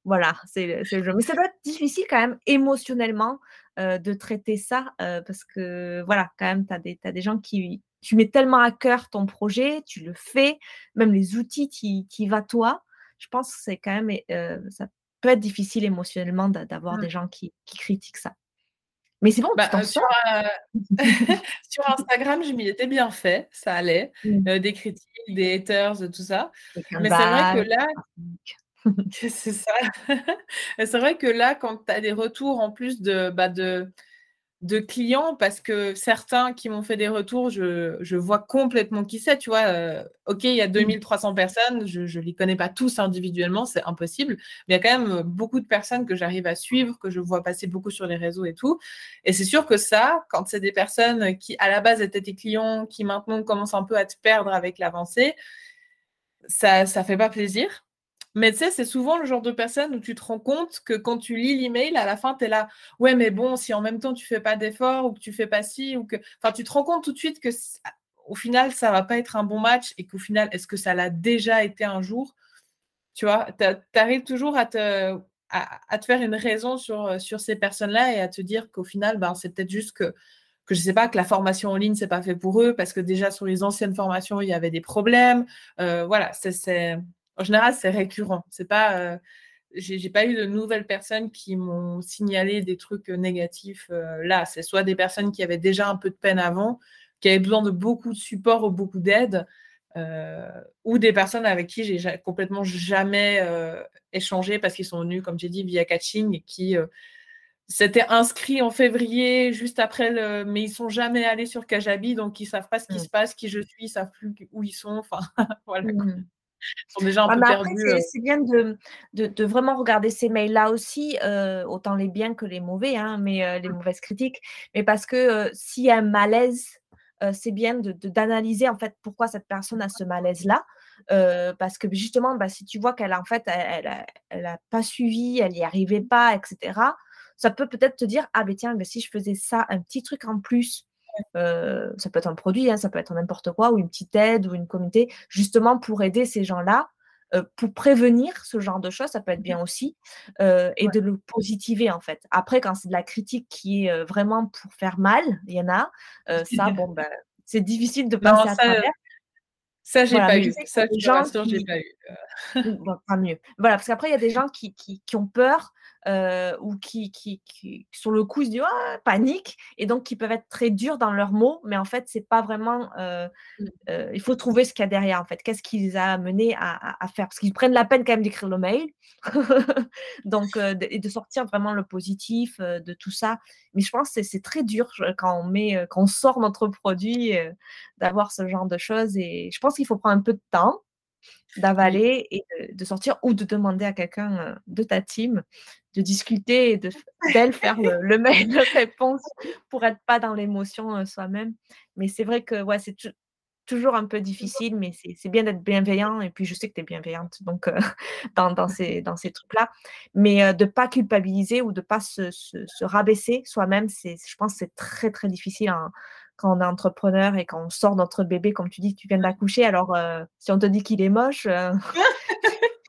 Voilà, c'est le jeu. Mais ça doit être difficile quand même émotionnellement de traiter ça parce que voilà, quand même, tu as des, des gens qui. Tu mets tellement à cœur ton projet, tu le fais, même les outils, qui y vas toi. Je pense que c'est quand même. ça peut être difficile émotionnellement d'avoir des mmh. gens qui, critiquent ça. Mais c'est bon, bah, sur, sur, Instagram, je m'y étais bien fait, ça allait. Mmh. des critiques, des haters, tout ça. Mais c'est vrai que là, c'est ça. c'est vrai que là, quand tu as des retours en plus de, bah de, de clients, parce que certains qui m'ont fait des retours, je, je vois complètement qui c'est. Tu vois, euh, OK, il y a 2300 mmh. personnes, je ne les connais pas tous individuellement, c'est impossible. Mais il y a quand même beaucoup de personnes que j'arrive à suivre, que je vois passer beaucoup sur les réseaux et tout. Et c'est sûr que ça, quand c'est des personnes qui, à la base, étaient tes clients, qui maintenant commencent un peu à te perdre avec l'avancée, ça ne fait pas plaisir. Mais tu sais, c'est souvent le genre de personne où tu te rends compte que quand tu lis l'email, à la fin, tu es là, ouais, mais bon, si en même temps tu fais pas d'effort ou que tu fais pas ci, ou que. Enfin, tu te rends compte tout de suite que au final, ça va pas être un bon match et qu'au final, est-ce que ça l'a déjà été un jour? Tu vois, tu arrives toujours à te, faire une raison sur, ces personnes-là et à te dire qu'au final, ben, c'est peut-être juste que que je sais pas que la formation en ligne c'est pas fait pour eux parce que déjà sur les anciennes formations il y avait des problèmes euh, voilà c'est en général, c'est récurrent. C'est pas, euh, j'ai pas eu de nouvelles personnes qui m'ont signalé des trucs euh, négatifs euh, là. C'est soit des personnes qui avaient déjà un peu de peine avant, qui avaient besoin de beaucoup de support ou beaucoup d'aide, ou des personnes avec qui j'ai complètement jamais échangé parce qu'ils sont venus, comme j'ai dit, via catching et qui s'étaient inscrits en février, juste après le. Mais ils sont jamais allés sur Kajabi, donc ils savent pas ce qui mmh. se passe, qui je suis, ils savent plus où ils sont. Enfin, voilà. Mmh déjà un peu euh. C'est bien de, de, vraiment regarder ces mails-là aussi, euh, autant les biens que les mauvais, hein, mais euh, les mmh. mauvaises critiques. Mais parce que s'il y a un malaise, c'est bien d'analyser en fait pourquoi cette personne a ce malaise-là. parce que justement, bah, si tu vois qu'elle en fait, elle, elle, pas suivi, elle n'y arrivait pas, etc. Ça peut peut-être te dire ah ben tiens, ben, si je faisais ça, un petit truc en plus euh, ça peut être un produit, hein, ça peut être n'importe quoi, ou une petite aide, ou une communauté, justement pour aider ces gens-là, euh, pour prévenir ce genre de choses, ça peut être bien aussi, euh, et de le positiver en fait. Après, quand c'est de la critique qui est vraiment pour faire mal, il y en a, ça, bon, ben, c'est difficile de passer à travers. Ça, j'ai pas eu. Ça, je j'ai pas eu. Bon, pas mieux. Voilà, parce qu'après, il y a des gens qui, qui, qui ont peur ou qui, qui, sur le coup se disent «Ah, panique et donc qui peuvent être très durs dans leurs mots, mais en fait c'est pas vraiment. Mmh. il faut trouver ce qu'il y a derrière en fait. Qu'est-ce qui les a amenés à, à faire? Parce qu'ils prennent la peine quand même d'écrire le mail, donc et de sortir vraiment le positif de tout ça. Mais je pense que c'est très dur quand on met, quand on sort notre produit, d'avoir ce genre de choses. Et je pense qu'il faut prendre un peu de temps d'avaler et de, sortir ou de demander à quelqu'un euh, de ta team de discuter et d'elle faire le, mail de réponse pour être pas dans l'émotion euh, soi-même. Mais c'est vrai que ouais, c'est toujours un peu difficile, mais c'est bien d'être bienveillant. Et puis, je sais que tu es bienveillante donc, euh, dans, dans, ces, dans ces trucs-là. Mais de ne pas culpabiliser ou de ne pas se, se, rabaisser soi-même, je pense c'est très, très difficile quand on est entrepreneur et quand on sort notre bébé, comme tu dis, tu viens d'accoucher, alors euh, si on te dit qu'il est moche, euh,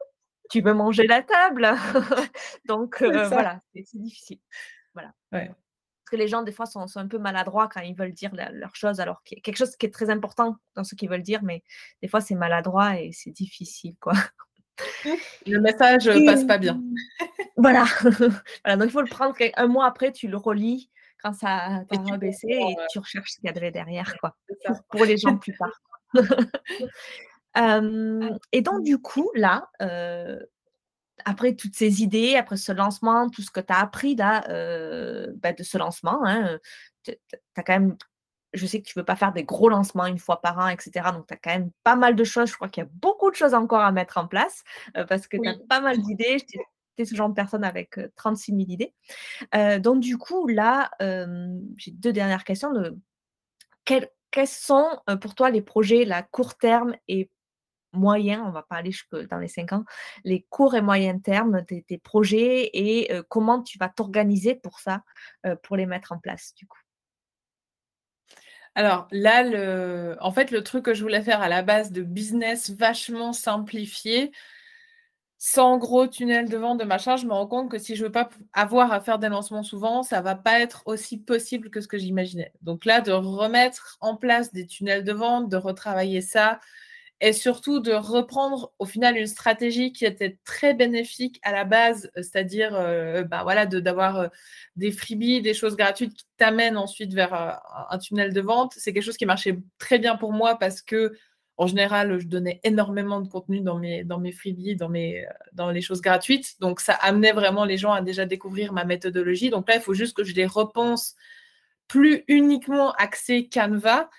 tu veux manger la table. Donc euh, voilà, c'est difficile. Voilà. Parce que les gens, des fois, sont, un peu maladroits quand ils veulent dire leurs choses, alors qu'il y a quelque chose qui est très important dans ce qu'ils veulent dire, mais des fois, c'est maladroit et c'est difficile, quoi. Le message passe pas bien. voilà. voilà. Donc, il faut le prendre un mois après, tu le relis quand ça t'a rebaissé et tu recherches ce qu'il y a derrière, quoi, pour, les gens plus tard. et donc, du coup, là, après toutes ces idées, après ce lancement, tout ce que tu as appris là, bah, de ce lancement, hein, tu as quand même je sais que tu ne veux pas faire des gros lancements une fois par an, etc. Donc, tu as quand même pas mal de choses. Je crois qu'il y a beaucoup de choses encore à mettre en place parce que tu as pas mal d'idées ce genre de personne avec 36 000 idées. donc, du coup, là, j'ai deux dernières questions. Quels, sont pour toi les projets à court terme et moyen, on va jusque dans les cinq ans, les courts et moyens termes des, projets et comment tu vas t'organiser pour ça, pour les mettre en place, du coup? Alors là, en fait, le truc que je voulais faire à la base de business vachement simplifié, sans gros tunnel de vente de machin, je me rends compte que si je veux pas avoir à faire des lancements souvent, ça va pas être aussi possible que ce que j'imaginais. Donc là, de remettre en place des tunnels de vente, de retravailler ça, et surtout de reprendre au final une stratégie qui était très bénéfique à la base, c'est-à-dire euh, bah, d'avoir euh, des freebies, des choses gratuites qui t'amènent ensuite vers euh, un tunnel de vente. C'est quelque chose qui marchait très bien pour moi parce que en général, je donnais énormément de contenu dans mes, dans freebies, dans, mes, dans les choses gratuites. Donc, ça amenait vraiment les gens à déjà découvrir ma méthodologie. Donc là, il faut juste que je les repense plus uniquement axés Canva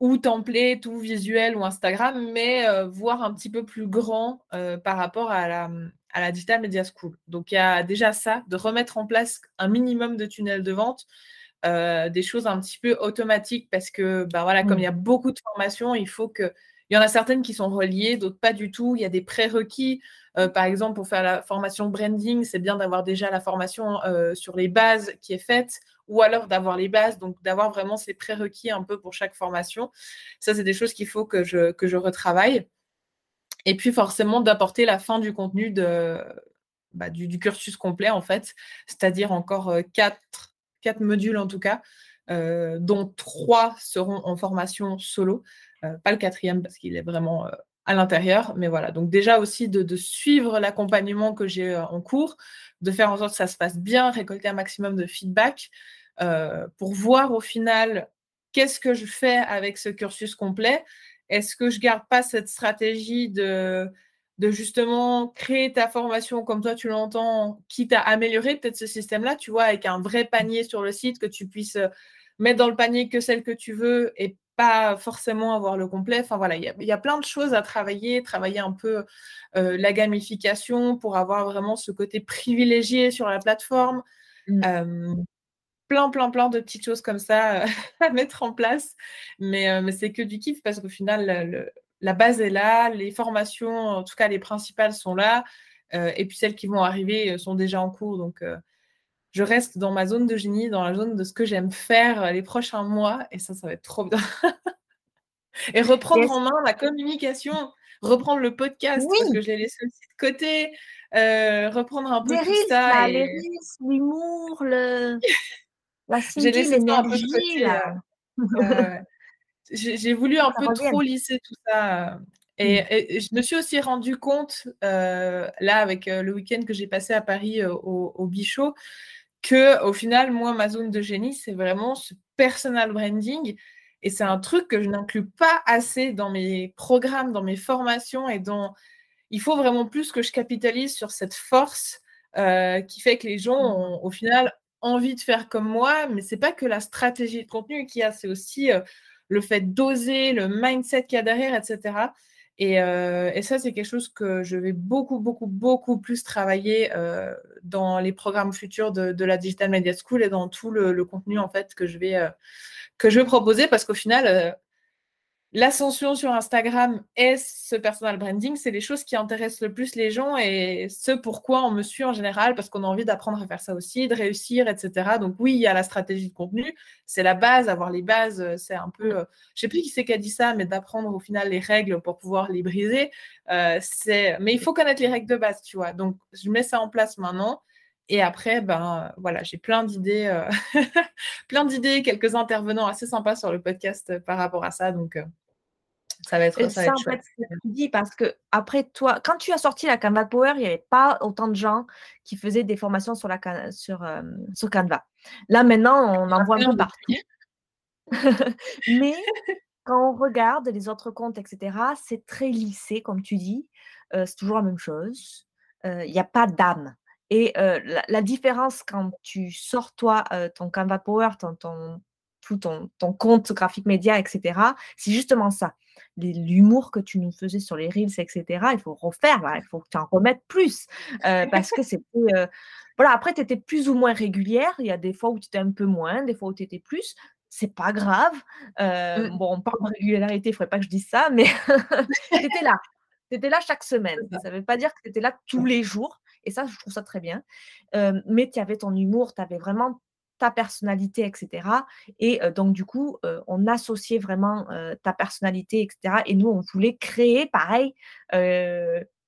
ou template ou visuel ou Instagram, mais euh, voir un petit peu plus grand euh, par rapport à la, à la Digital Media School. Donc, il y a déjà ça, de remettre en place un minimum de tunnels de vente. Euh, des choses un petit peu automatiques parce que, bah voilà, comme il y a mmh. beaucoup de formations, il faut que. Il y en a certaines qui sont reliées, d'autres pas du tout. Il y a des prérequis. Euh, par exemple, pour faire la formation branding, c'est bien d'avoir déjà la formation euh, sur les bases qui est faite, ou alors d'avoir les bases, donc d'avoir vraiment ces prérequis un peu pour chaque formation. Ça, c'est des choses qu'il faut que je, que je retravaille. Et puis forcément d'apporter la fin du contenu de, bah, du, du, cursus complet, en fait, c'est-à-dire encore quatre quatre modules en tout cas, euh, dont trois seront en formation solo. Euh, pas le quatrième parce qu'il est vraiment euh, à l'intérieur, mais voilà. Donc déjà aussi de, suivre l'accompagnement que j'ai en cours, de faire en sorte que ça se passe bien, récolter un maximum de feedback pour voir au final qu'est-ce que je fais avec ce cursus complet. Est-ce que je garde pas cette stratégie de de justement créer ta formation comme toi tu l'entends, quitte à améliorer peut-être ce système-là, tu vois, avec un vrai panier sur le site, que tu puisses euh, mettre dans le panier que celle que tu veux et pas forcément avoir le complet. Enfin voilà, il y, a plein de choses à travailler, travailler un peu euh, la gamification pour avoir vraiment ce côté privilégié sur la plateforme. Mmh. Euh, plein, plein, plein de petites choses comme ça à mettre en place. Mais, mais c'est que du kiff parce qu'au final, le, la base est là, les formations, en tout cas les principales sont là, euh, et puis celles qui vont arriver euh, sont déjà en cours. Donc, euh, je reste dans ma zone de génie, dans la zone de ce que j'aime faire les prochains mois, et ça, ça va être trop bien. et reprendre en main la communication, reprendre le podcast, parce que je l'ai laissé aussi de côté, reprendre un peu tout ça. l'humour, le... la l'énergie. J'ai voulu un peu trop lisser tout ça. Et, je me suis aussi rendu compte, là, avec le week-end que j'ai passé à Paris au, au Bichot, que au final, moi, ma zone de génie, c'est vraiment ce personal branding. Et c'est un truc que je n'inclus pas assez dans mes programmes, dans mes formations et dont il faut vraiment plus que je capitalise sur cette force euh, qui fait que les gens mmh. ont au final envie de faire comme moi. Mais c'est pas que la stratégie de contenu qu'il y a, c'est aussi euh, le fait d'oser, le mindset qu'il y a derrière, etc. Euh, et, ça, c'est quelque chose que je vais beaucoup, beaucoup, beaucoup plus travailler euh, dans les programmes futurs de, la Digital Media School et dans tout le, contenu en fait que je vais, euh, que je vais proposer parce qu'au final, l'ascension sur Instagram et ce personal branding, c'est les choses qui intéressent le plus les gens et ce pourquoi on me suit en général, parce qu'on a envie d'apprendre à faire ça aussi, de réussir, etc. Donc oui, il y a la stratégie de contenu, c'est la base, avoir les bases, euh, c'est un peu, euh, je sais plus qui c'est qui a dit ça, mais d'apprendre au final les règles pour pouvoir les briser, euh, c'est, mais il faut connaître les règles de base, tu vois. Donc je mets ça en place maintenant. Et après, ben voilà, j'ai plein d'idées, plein d'idées, quelques intervenants assez sympas sur le podcast par rapport à ça. Donc, ça va être ça. ça en fait, ce que tu dis, parce que après toi, quand tu as sorti la Canva Power, il n'y avait pas autant de gens qui faisaient des formations sur, la, sur, euh, sur Canva. Là, maintenant, on en voit un peu partout. Mais quand on regarde les autres comptes, etc., c'est très lissé, comme tu dis. Euh, c'est toujours la même chose. Euh, il n'y a pas d'âme. Et la, différence quand tu sors, toi, ton Canva Power, ton, ton, tout ton, ton compte graphique média, etc., c'est justement ça l'humour que tu nous faisais sur les reels, etc. Il faut refaire, il faut que tu en remettes plus euh, parce que c'était. Euh, voilà, après, tu étais plus ou moins régulière. Il y a des fois où tu étais un peu moins, des fois où tu étais plus. C'est pas grave. Euh, mmh. Bon, on parle de régularité, il ne faudrait pas que je dise ça, mais tu étais là. Tu étais là chaque semaine. Ça ne veut pas dire que tu étais là tous les jours. Et ça, je trouve ça très bien. mais tu avais ton humour, tu avais vraiment ta personnalité, etc. Et donc, du coup, on associait vraiment ta personnalité, etc. Et nous, on voulait créer, pareil,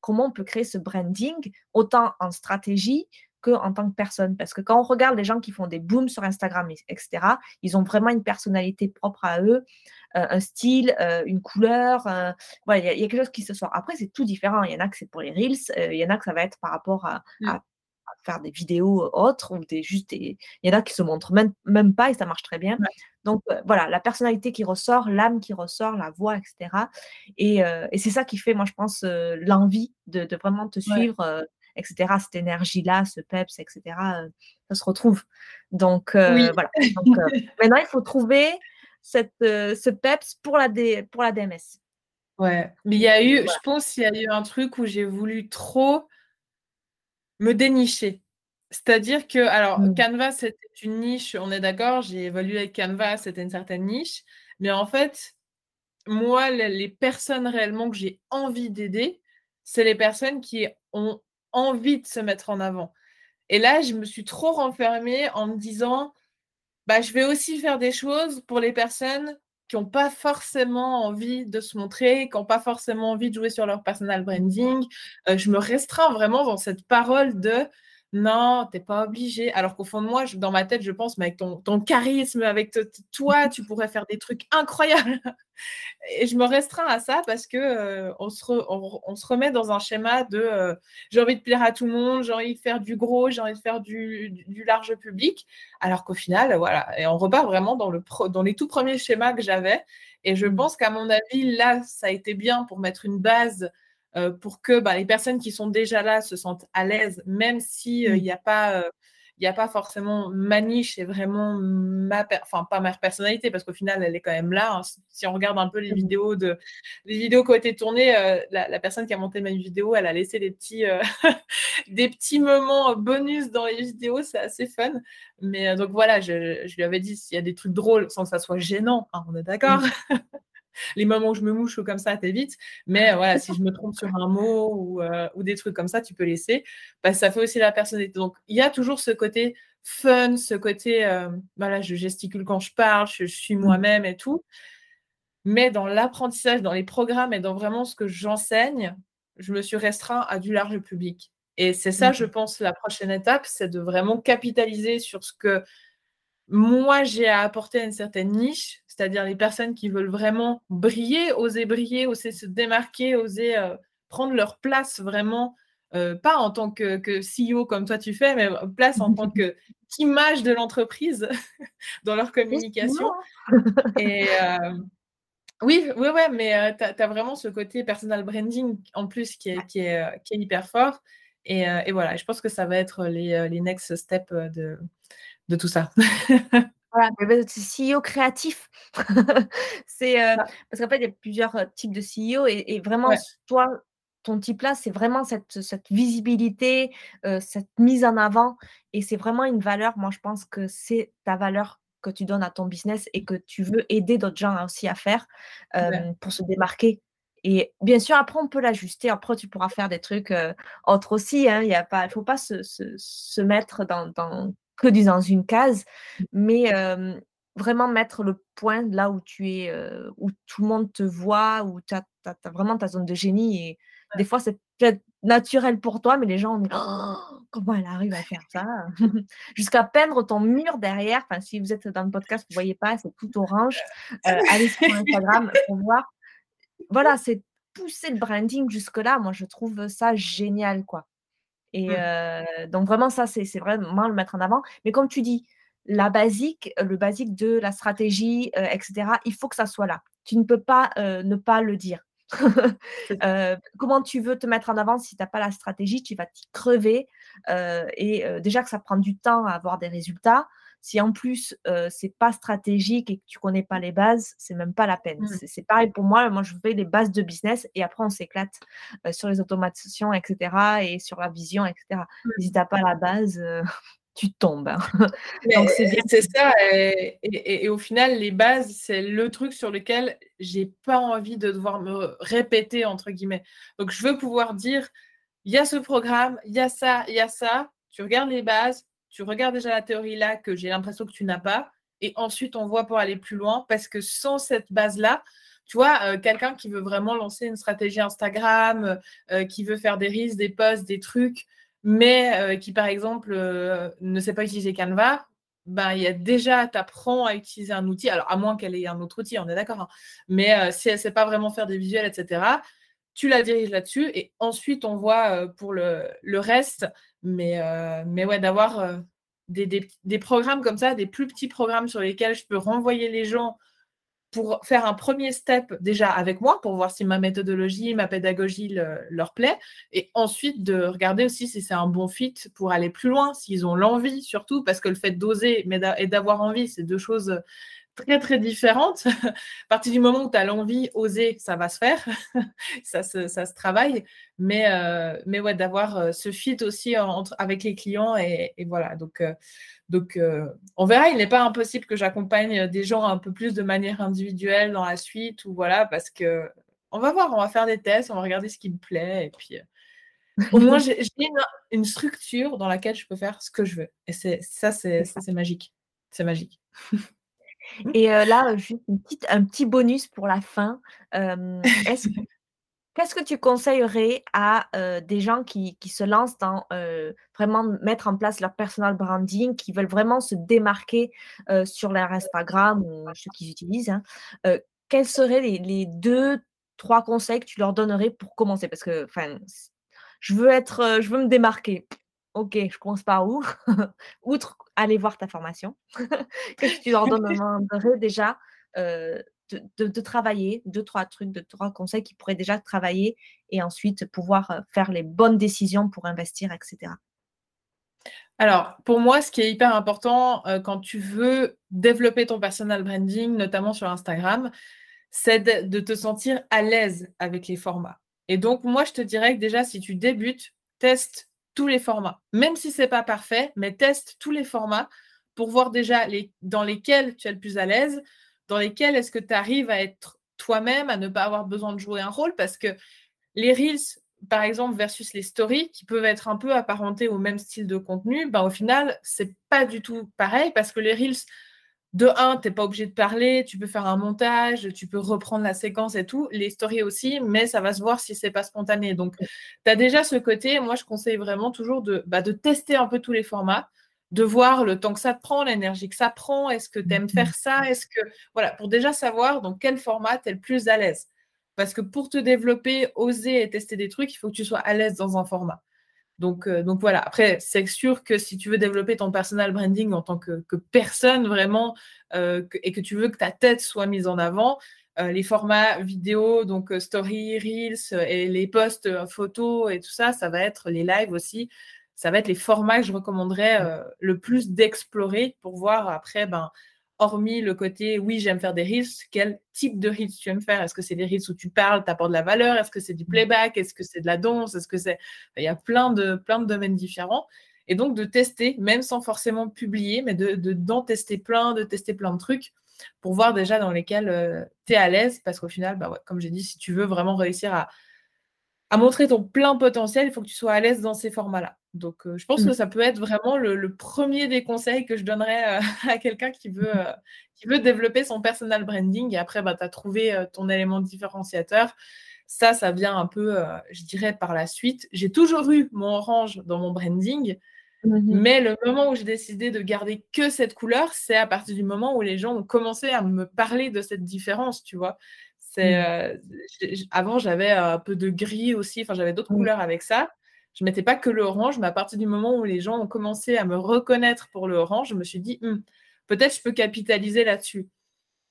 comment on peut créer ce branding, autant en stratégie qu'en tant que personne. Parce que quand on regarde les gens qui font des booms sur Instagram, etc., ils ont vraiment une personnalité propre à eux, un style, une couleur. voilà, il y, a quelque chose qui se sort. Après, c'est tout différent. Il y en a que c'est pour les Reels, il y en a que ça va être par rapport à mmh faire des vidéos autres ou des juste il y en a qui se montrent même, même pas et ça marche très bien. Donc voilà, la personnalité qui ressort, l'âme qui ressort, la voix, etc. Et, et c'est ça qui fait, moi je pense, l'envie de, de, vraiment te suivre, etc. Cette énergie-là, ce peps, etc. ça se retrouve. Donc voilà. Donc, maintenant, il faut trouver cette, ce peps pour la, pour la DMS. Ouais, mais il y a eu, je pense, qu'il y a eu un truc où j'ai voulu trop me dénicher. C'est-à-dire que, alors, mmh. Canva, c'était une niche, on est d'accord, j'ai évolué avec Canva, c'était une certaine niche. Mais en fait, moi, les personnes réellement que j'ai envie d'aider, c'est les personnes qui ont envie de se mettre en avant. Et là, je me suis trop renfermée en me disant, bah, je vais aussi faire des choses pour les personnes qui n'ont pas forcément envie de se montrer, qui n'ont pas forcément envie de jouer sur leur personal branding. Euh, je me restreins vraiment dans cette parole de non, t'es pas obligé. Alors qu'au fond de moi, dans ma tête, je pense, mais avec ton, ton charisme, avec toi, tu pourrais faire des trucs incroyables. Et je me restreins à ça parce que euh, on, se on, se remet dans un schéma de euh, j'ai envie de plaire à tout le monde, j'ai envie de faire du gros, j'ai envie de faire du, du, large public. Alors qu'au final, voilà, et on repart vraiment dans, le dans les tout premiers schémas que j'avais. Et je mmh. pense qu'à mon avis, là, ça a été bien pour mettre une base euh, pour que bah, les personnes qui sont déjà là se sentent à l'aise, même s'il n'y mmh. a pas il n'y a pas forcément ma niche, c'est vraiment ma, enfin pas ma personnalité parce qu'au final elle est quand même là. Hein. Si on regarde un peu les mmh. vidéos de, les vidéos qui ont été tournées, euh, la, personne qui a monté ma vidéo, elle a laissé des petits, euh, des petits moments bonus dans les vidéos, c'est assez fun. Mais euh, donc voilà, je, je, lui avais dit s'il y a des trucs drôles sans que ça soit gênant, hein, on est d'accord? Les moments où je me mouche ou comme ça, vite. Mais voilà, si je me trompe sur un mot ou, euh, ou des trucs comme ça, tu peux laisser. Bah, ça fait aussi la personnalité. Donc, il y a toujours ce côté fun, ce côté, euh, voilà, je gesticule quand je parle, je, suis mmh. moi-même et tout. Mais dans l'apprentissage, dans les programmes et dans vraiment ce que j'enseigne, je me suis restreint à du large public. Et c'est ça, je pense, la prochaine étape, c'est de vraiment capitaliser sur ce que moi j'ai à apporter à une certaine niche, c'est-à-dire les personnes qui veulent vraiment briller, oser briller, oser se démarquer, oser euh, prendre leur place vraiment, euh, pas en tant que, que, CEO comme toi tu fais, mais place en tant qu'image de l'entreprise dans leur communication. Et oui, oui, ouais, mais tu as, vraiment ce côté personal branding en plus qui est, qui est, qui est hyper fort. Et, et, voilà, je pense que ça va être les, les next steps de, de tout ça. Voilà, c'est CEO créatif. c'est euh, parce qu'en fait, il y a plusieurs types de CEO et, vraiment, toi, ton type là, c'est vraiment cette, cette visibilité, euh, cette mise en avant et c'est vraiment une valeur. Moi, je pense que c'est ta valeur que tu donnes à ton business et que tu veux aider d'autres gens aussi à faire pour se démarquer. Et bien sûr, après, on peut l'ajuster. Après, tu pourras faire des trucs autres aussi. Hein. Il ne faut pas se, se, se mettre dans, dans que dans une case, mais vraiment mettre le point là où tu es, où tout le monde te voit, où tu as, vraiment ta zone de génie. Et des fois, c'est peut-être naturel pour toi, mais les gens ont dit «Oh, comment elle arrive à faire ça? Jusqu'à peindre ton mur derrière. Enfin, si vous êtes dans le podcast, vous ne voyez pas, c'est tout orange. allez sur Instagram pour voir. Voilà, c'est pousser le branding jusque-là. Moi, je trouve ça génial, quoi. Et mmh. donc vraiment ça, c'est vraiment le mettre en avant. Mais comme tu dis, la basique, le basique de la stratégie, etc., il faut que ça soit là. Tu ne peux pas ne pas le dire. comment tu veux te mettre en avant si tu n'as pas la stratégie, tu vas t'y crever. et déjà que ça prend du temps à avoir des résultats. Si en plus euh, c'est pas stratégique et que tu connais pas les bases, c'est même pas la peine. Mmh. C'est pareil pour moi. Moi, je fais les bases de business et après on s'éclate euh, sur les automatisations, etc. et sur la vision, etc. Mmh. Si t'as pas la base. Euh, tu tombes. Hein. c'est ça. Et, au final, les bases, c'est le truc sur lequel j'ai pas envie de devoir me répéter, entre guillemets. Donc, je veux pouvoir dire, il y a ce programme, il y a ça, il y a ça. Tu regardes les bases, tu regardes déjà la théorie là que j'ai l'impression que tu n'as pas, et ensuite on voit pour aller plus loin, parce que sans cette base-là, tu vois, euh, quelqu'un qui veut vraiment lancer une stratégie Instagram, euh, qui veut faire des risques, des posts, des trucs, mais euh, qui, par exemple, ne sait pas utiliser Canva, ben, il y a déjà, tu apprends à utiliser un outil, alors à moins qu'elle ait un autre outil, on est d'accord, hein. mais si elle ne sait pas vraiment faire des visuels, etc., tu la diriges là-dessus et ensuite on voit pour le reste mais, euh, mais ouais, d'avoir euh, des, programmes comme ça, des plus petits programmes sur lesquels je peux renvoyer les gens pour faire un premier step déjà avec moi, pour voir si ma méthodologie, ma pédagogie leur plaît, et ensuite de regarder aussi si c'est un bon fit pour aller plus loin, s'ils ont l'envie surtout, parce que le fait d'oser et d'avoir envie, c'est deux choses très très différentes. à partir du moment où tu as l'envie, oser, ça va se faire, ça, se, ça, se, travaille, mais, euh, mais ouais, d'avoir euh, ce fit aussi entre, avec les clients et, voilà. Donc, euh, donc on verra, il n'est pas impossible que j'accompagne des gens un peu plus de manière individuelle dans la suite ou voilà, parce que on va voir, on va faire des tests, on va regarder ce qui me plaît et puis. Au moins, j'ai une, une, structure dans laquelle je peux faire ce que je veux. Et ça, c'est magique. C'est magique. Et là, juste une petite, un petit bonus pour la fin. Est-ce Qu'est-ce que tu conseillerais à des gens qui, qui, se lancent dans vraiment mettre en place leur personal branding, qui veulent vraiment se démarquer sur leur Instagram ou ceux qu'ils utilisent hein, Quels seraient les, les, deux, trois conseils que tu leur donnerais pour commencer? Parce que, enfin, je veux être, je veux me démarquer. Ok, je commence par où? Outre aller voir ta formation, que tu leur demanderais déjà de, travailler, deux, trois trucs, deux, trois conseils qui pourraient déjà travailler et ensuite pouvoir faire les bonnes décisions pour investir, etc. Alors, pour moi, ce qui est hyper important quand tu veux développer ton personal branding, notamment sur Instagram, c'est de te sentir à l'aise avec les formats. Et donc, moi, je te dirais que déjà, si tu débutes, teste les formats. Même si ce n'est pas parfait, mais teste tous les formats pour voir déjà les, dans lesquels tu es le plus à l'aise, dans lesquels est-ce que tu arrives à être toi-même, à ne pas avoir besoin de jouer un rôle, parce que les Reels, par exemple, versus les stories, qui peuvent être un peu apparentés au même style de contenu, ben, au final, c'est pas du tout pareil, parce que les Reels, de un, tu n'es pas obligé de parler, tu peux faire un montage, tu peux reprendre la séquence et tout, les stories aussi, mais ça va se voir si c'est pas spontané. Donc, tu as déjà ce côté, moi je conseille vraiment toujours de, bah, de tester un peu tous les formats, de voir le temps que ça te prend, l'énergie que ça prend, est-ce que tu aimes faire ça, est-ce que voilà, pour déjà savoir dans quel format tu es le plus à l'aise. Parce que pour te développer, oser et tester des trucs, il faut que tu sois à l'aise dans un format. Donc, euh, donc voilà, après, c'est sûr que si tu veux développer ton personal branding en tant que, personne vraiment euh, et que tu veux que ta tête soit mise en avant, euh, les formats vidéo, donc story, reels et les posts photos et tout ça, ça va être les lives aussi. Ça va être les formats que je recommanderais le plus d'explorer pour voir après, ben, hormis le côté oui, j'aime faire des reels, quel type de reels tu aimes faire? Est-ce que c'est des reels où tu parles, tu apportes de la valeur? Est-ce que c'est du playback? Est-ce que c'est de la danse? Est-ce que c'est il y a plein de plein de domaines différents. Et donc de tester même sans forcément publier mais de d'en tester plein, de tester plein de trucs pour voir déjà dans lesquels euh, tu es à l'aise. Parce qu'au final bah comme j'ai dit si tu veux vraiment réussir à à montrer ton plein potentiel, il faut que tu sois à l'aise dans ces formats-là. Donc, euh, je pense que mmh. ça peut être vraiment le, premier des conseils que je donnerais euh, à quelqu'un qui veut, euh, qui veut développer son personal branding. Et après, bah, tu as trouvé ton élément différenciateur. Ça, ça vient un peu, je dirais, par la suite. J'ai toujours eu mon orange dans mon branding. Mmh mais le moment où j'ai décidé de garder que cette couleur, c'est à partir du moment où les gens ont commencé à me parler de cette différence, tu vois. C'est, mmh. avant, j'avais un peu de gris aussi, enfin, j'avais d'autres couleurs avec ça je mettais pas que le orange, mais à partir du moment où les gens ont commencé à me reconnaître pour le orange, je me suis dit, «Hum, peut-être je peux capitaliser là-dessus.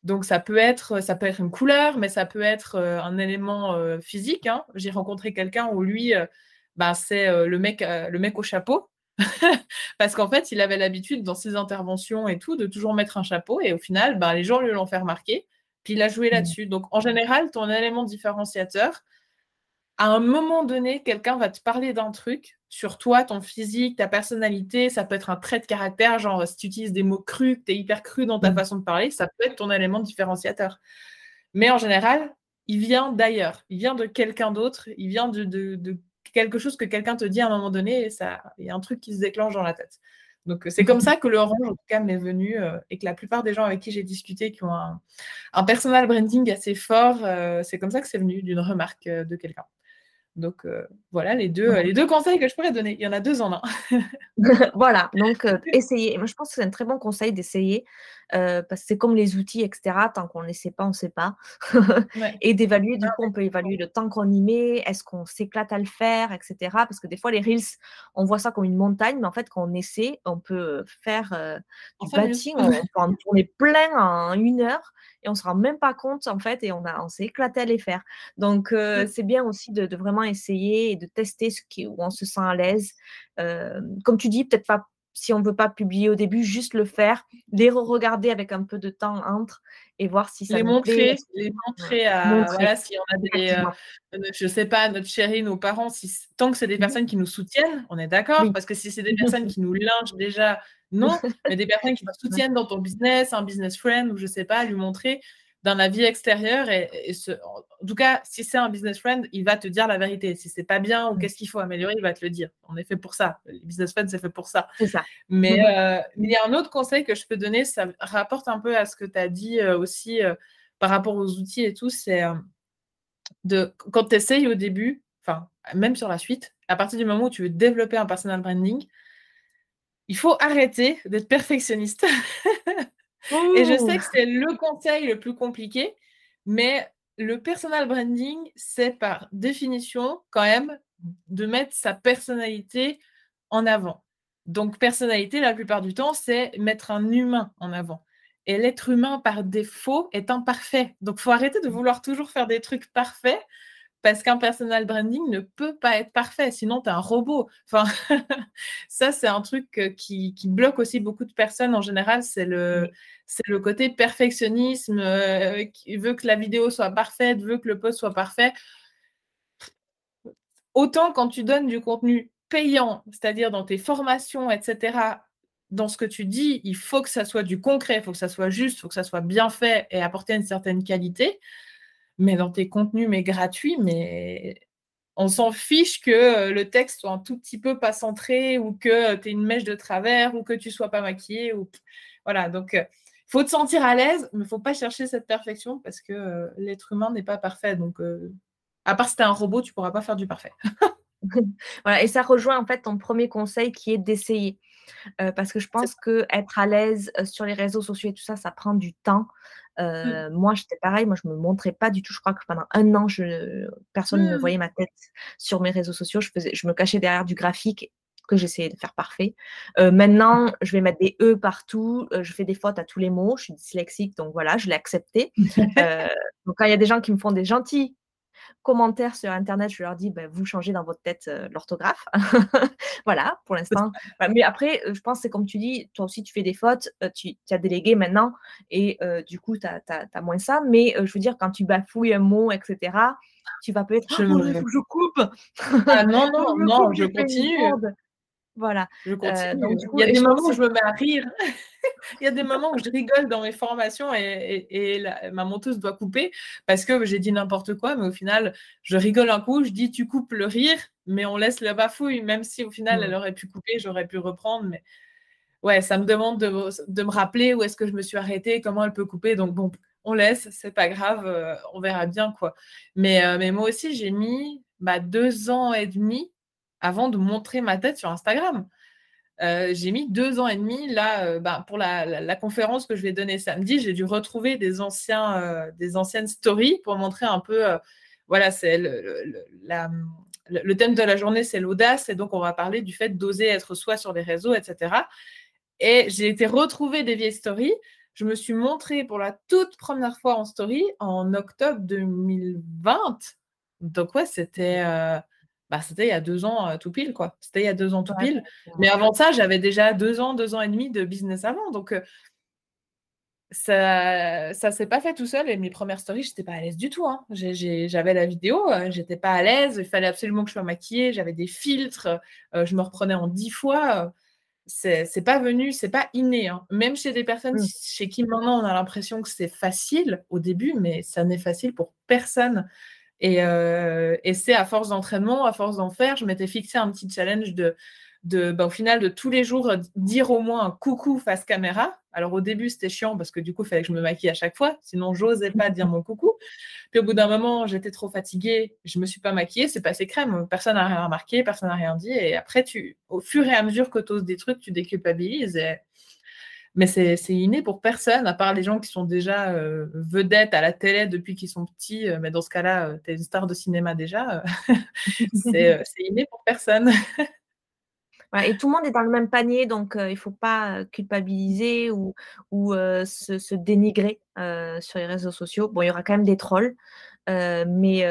Donc ça peut être, ça peut être une couleur, mais ça peut être euh, un élément euh, physique. Hein. J'ai rencontré quelqu'un où lui, euh, bah, c'est le mec, le mec au chapeau. Parce qu'en fait, il avait l'habitude dans ses interventions et tout de toujours mettre un chapeau. Et au final, bah, les gens lui l'ont fait remarquer. Puis il a joué mmh. là-dessus. Donc en général, ton élément différenciateur, à un moment donné, quelqu'un va te parler d'un truc sur toi, ton physique, ta personnalité. Ça peut être un trait de caractère, genre si tu utilises des mots crus, que tu es hyper cru dans ta mmh. façon de parler, ça peut être ton élément différenciateur. Mais en général, il vient d'ailleurs, il vient de quelqu'un d'autre, il vient de, quelque chose que quelqu'un te dit à un moment donné et ça, il y a un truc qui se déclenche dans la tête. Donc c'est comme ça que le orange, en tout cas, m'est venu euh, et que la plupart des gens avec qui j'ai discuté qui ont un, personal branding assez fort, euh, c'est comme ça que c'est venu d'une remarque euh, de quelqu'un. Donc euh, voilà les deux, les deux conseils que je pourrais donner. Il y en a deux en un. voilà, donc euh, essayez. Moi, je pense que c'est un très bon conseil d'essayer euh, parce que c'est comme les outils, etc. Tant qu'on ne les sait pas, on ne sait pas. Et d'évaluer, du coup, on peut évaluer le temps qu'on y met, est-ce qu'on s'éclate à le faire, etc. Parce que des fois, les Reels, on voit ça comme une montagne, mais en fait, quand on essaie, on peut faire du bâti, on, peut en tourner plein en une heure et on ne se rend même pas compte, en fait, et on, a, on s'est éclaté à les faire. Donc, mmh. c'est bien aussi de, vraiment essayer et de tester ce qui, où on se sent à l'aise. comme tu dis, peut-être pas si on ne veut pas publier au début, juste le faire, les re-regarder avec un peu de temps entre et voir si ça les montrer, Les montrer à, voilà, si on a des, euh, je sais pas, notre chérie, nos parents, si, tant que c'est des mmh personnes qui nous soutiennent, on est d'accord, parce que si c'est des personnes qui nous lynchent déjà, non, mais des personnes qui nous soutiennent dans ton business, un business friend, ou je sais pas, lui montrer, dans la vie extérieure. Et, en tout cas, si c'est un business friend, il va te dire la vérité. Si c'est pas bien ou mmh. qu'est-ce qu'il faut améliorer, il va te le dire. On est fait pour ça. Les business friends, c'est fait pour ça. C'est ça. Mais, euh, mais, il y a un autre conseil que je peux donner, ça rapporte un peu à ce que tu as dit euh, aussi euh, par rapport aux outils et tout. C'est de quand tu essayes au début, enfin, même sur la suite, à partir du moment où tu veux développer un personal branding, il faut arrêter d'être perfectionniste. Et je sais que c'est le conseil le plus compliqué, mais le personal branding, c'est par définition quand même de mettre sa personnalité en avant. Donc, personnalité, la plupart du temps, c'est mettre un humain en avant. Et l'être humain, par défaut, est imparfait. Donc, il faut arrêter de vouloir toujours faire des trucs parfaits parce qu'un personal branding ne peut pas être parfait, sinon tu es un robot. Enfin, ça, c'est un truc euh, qui, bloque aussi beaucoup de personnes en général, c'est le, le côté perfectionnisme, euh, qui veut que la vidéo soit parfaite, veut que le post soit parfait. Autant quand tu donnes du contenu payant, c'est-à-dire dans tes formations, etc., dans ce que tu dis, il faut que ça soit du concret, il faut que ça soit juste, il faut que ça soit bien fait et apporter une certaine qualité mais dans tes contenus, mais gratuits, mais on s'en fiche que euh, le texte soit un tout petit peu pas centré ou que tu aies une mèche de travers ou que tu sois pas maquillé. Ou... Voilà, donc il euh, faut te sentir à l'aise, mais il faut pas chercher cette perfection parce que euh, l'être humain n'est pas parfait. Donc, à part si tu es un robot, tu pourras pas faire du parfait. voilà, et ça rejoint en fait ton premier conseil qui est d'essayer. parce que je pense que être à l'aise sur les réseaux sociaux et tout ça, ça prend du temps. Mmh. Moi, j'étais pareil, moi, je me montrais pas du tout. Je crois que pendant un an, je, personne ne mmh. voyait ma tête sur mes réseaux sociaux. Je, faisais, je me cachais derrière du graphique que j'essayais de faire parfait. maintenant, je vais mettre des E partout. je fais des fautes à tous les mots. Je suis dyslexique, donc voilà, je l'ai accepté. donc quand il y a des gens qui me font des gentils commentaires sur Internet, je leur dis, bah, vous changez dans votre tête l'orthographe. voilà, pour l'instant. Mais après, je pense, c'est comme tu dis, toi aussi, tu fais des fautes, tu, as délégué maintenant, et du coup, tu as, moins ça. Mais je veux dire, quand tu bafouilles un mot, etc., tu vas peut-être, je, oh, je coupe. Ah non, non, non, je continue. Voilà. Je continue. il y a des moments où je me mets à rire. il y a des moments où je rigole dans mes formations et, ma monteuse doit couper parce que j'ai dit n'importe quoi, mais au final, je rigole un coup, je dis tu coupes le rire, mais on laisse la bafouille, même si au final, elle aurait pu couper, j'aurais pu reprendre. Mais ouais, ça me demande de, me rappeler où est-ce que je me suis arrêtée, comment elle peut couper. Donc bon, on laisse, c'est pas grave, euh, on verra bien quoi. Mais, euh, mais moi aussi, j'ai mis bah, deux ans et demi avant de montrer ma tête sur Instagram. Euh, j'ai mis deux ans et demi là euh, bah, pour la, conférence que je vais donner samedi. J'ai dû retrouver des anciens, euh, des anciennes stories pour montrer un peu. voilà, c'est le, le, thème de la journée, c'est l'audace, et donc on va parler du fait d'oser être soi sur les réseaux, etc. Et j'ai été retrouver des vieilles stories. Je me suis montrée pour la toute première fois en story en octobre 2020. Donc ouais, c'était bah, c'était il y a deux ans tout pile, quoi. C'était il y a deux ans tout pile. Mais avant ça, j'avais déjà deux ans, deux ans et demi de business avant. Donc, ça ça s'est pas fait tout seul. Et mes premières stories, j'étais pas à l'aise du tout. Hein. J'avais la vidéo, j'étais pas à l'aise. Il fallait absolument que je sois maquillée. J'avais des filtres. je me reprenais en dix fois. C'est pas venu, c'est pas inné. Hein. Même chez des personnes mmh. chez qui maintenant on a l'impression que c'est facile au début, mais ça n'est facile pour personne. Euh, et, c'est à force d'entraînement, à force d'en faire, je m'étais fixé un petit challenge de, de bah, au final, de tous les jours dire au moins un coucou face caméra. Alors au début, c'était chiant parce que du coup, il fallait que je me maquille à chaque fois, sinon j'osais pas dire mon coucou. Puis au bout d'un moment, j'étais trop fatiguée, je me suis pas maquillée, c'est passé crème, personne n'a rien remarqué, personne n'a rien dit. Et après, tu, au fur et à mesure que tu oses des trucs, tu déculpabilises. Mais c'est inné pour personne, à part les gens qui sont déjà euh, vedettes à la télé depuis qu'ils sont petits. Euh, mais dans ce cas-là, euh, tu es une star de cinéma déjà. c'est inné pour personne. et tout le monde est dans le même panier, donc il ne faut pas culpabiliser ou, ou se, dénigrer sur les réseaux sociaux. Bon, il y aura quand même des trolls, mais,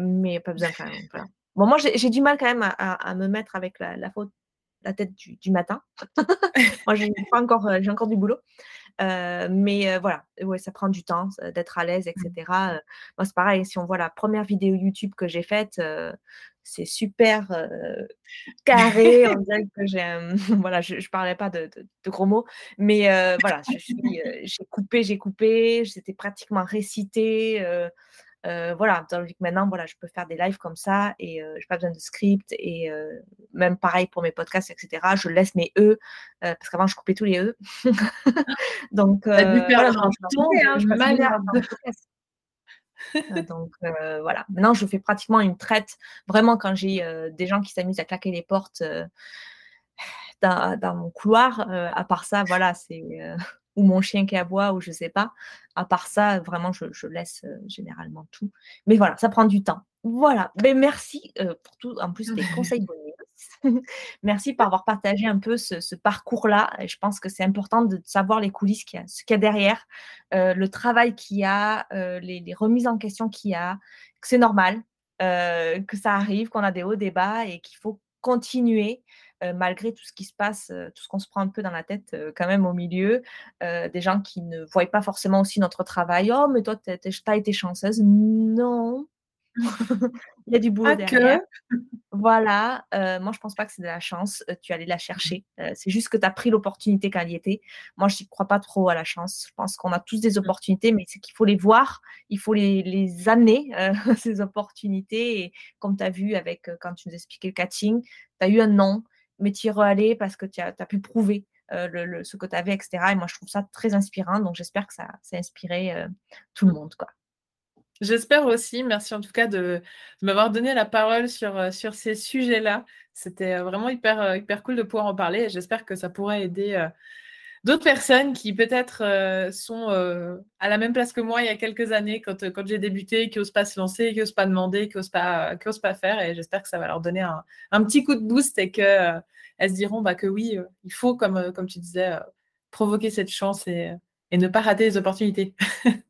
mais pas besoin quand même. Bon, moi, j'ai du mal quand même à, me mettre avec la, la faute la tête du, matin. Moi, j'ai encore, euh, j'ai encore du boulot. Euh, mais euh, voilà, ouais, ça prend du temps d'être à l'aise, etc. Mmh. moi, c'est pareil, si on voit la première vidéo YouTube que j'ai faite, c'est super carré. on dirait que j'ai. voilà, je ne parlais pas de, gros mots, mais voilà, j'ai coupé, j'ai coupé, c'était pratiquement récité. Euh, voilà, que maintenant, voilà, je peux faire des lives comme ça et euh, je n'ai pas besoin de script. Et euh, même pareil pour mes podcasts, etc. Je laisse mes E, parce qu'avant, je coupais tous les E. Donc, voilà, Donc voilà, maintenant je fais pratiquement une traite. Vraiment, quand j'ai des gens qui s'amusent à claquer les portes dans, dans, mon couloir, à part ça, voilà, c'est ou mon chien qui aboie, ou je sais pas. À part ça, vraiment, je, laisse euh, généralement tout. Mais voilà, ça prend du temps. Voilà. Mais merci euh, pour tout. En plus, des conseils bonus. merci pour avoir partagé un peu ce, parcours-là. Je pense que c'est important de savoir les coulisses, qu'il y a, ce qu'il y a derrière, euh, le travail qu'il y a, les, les, remises en question qu'il y a, que c'est normal, que ça arrive, qu'on a des hauts, des bas et qu'il faut continuer. Euh, malgré tout ce qui se passe, euh, tout ce qu'on se prend un peu dans la tête euh, quand même au milieu, des gens qui ne voient pas forcément aussi notre travail. Oh, mais toi, tu as été chanceuse. Non. Il y a du boulot derrière. Voilà. moi, je pense pas que c'est de la chance. tu allais la chercher. c'est juste que tu as pris l'opportunité quand elle y était. Moi, je n'y crois pas trop à la chance. Je pense qu'on a tous des mmh. opportunités, mais c'est qu'il faut les voir. Il faut les, les amener, ces opportunités. Et comme tu as vu avec quand tu nous expliquais le catching, tu as eu un nom mais tu y aller parce que tu as, pu prouver euh, ce que tu avais, etc. Et moi, je trouve ça très inspirant. Donc, j'espère que ça, a inspiré euh, tout le monde. Quoi. J'espère aussi. Merci en tout cas de, m'avoir donné la parole sur, euh, sur ces sujets-là. C'était vraiment hyper, hyper cool de pouvoir en parler. J'espère que ça pourrait aider d'autres personnes qui peut-être euh, sont euh, à la même place que moi il y a quelques années quand, euh, quand j'ai débuté, qui n'osent pas se lancer, qui n'osent pas demander, qui n'osent pas, pas faire. Et j'espère que ça va leur donner un, un petit coup de boost et qu'elles elles se diront bah, que oui, il faut, comme, comme tu disais, provoquer cette chance et, et, ne pas rater les opportunités.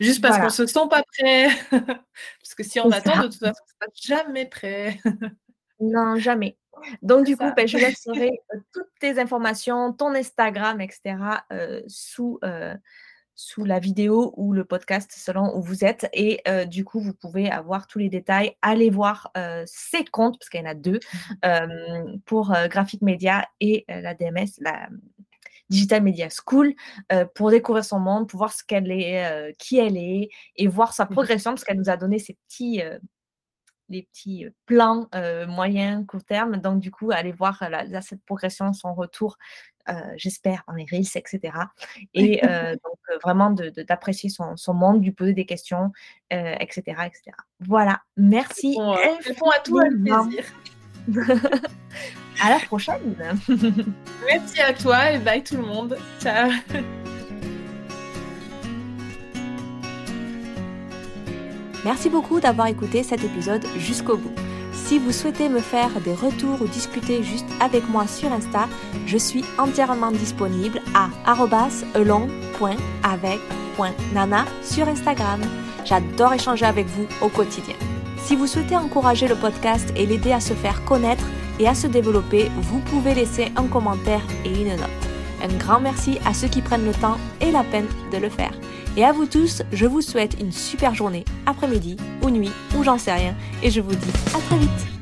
Juste parce qu'on ne se sent pas prêt. parce que si on attend, de toute façon, on ne sera jamais prêt. non, jamais. Donc, du coup, ben, je laisserai toutes tes informations, ton Instagram, etc., sous, sous la vidéo ou le podcast selon où vous êtes. Et du coup, vous pouvez avoir tous les détails. Allez voir ces comptes, parce qu'il y en a deux, pour Graphic Media et la DMS, la Digital Media School, pour découvrir son monde, pour voir ce qu'elle est, qui elle est, et voir sa progression, parce qu'elle nous a donné ces petits les petits plans moyens, court terme. Donc, du coup, aller voir cette progression, son retour, j'espère, en les Reels, etc. Et donc, vraiment d'apprécier son, son, monde, lui poser des questions, etc., etc. Voilà. Merci. Bon, à toi, plaisir. à la prochaine. Merci à toi et bye tout le monde. Ciao. Merci beaucoup d'avoir écouté cet épisode jusqu'au bout. Si vous souhaitez me faire des retours ou discuter juste avec moi sur Insta, je suis entièrement disponible à elong.avec.nana sur Instagram. J'adore échanger avec vous au quotidien. Si vous souhaitez encourager le podcast et l'aider à se faire connaître et à se développer, vous pouvez laisser un commentaire et une note. Un grand merci à ceux qui prennent le temps et la peine de le faire. Et à vous tous, je vous souhaite une super journée, après-midi ou nuit, ou j'en sais rien, et je vous dis à très vite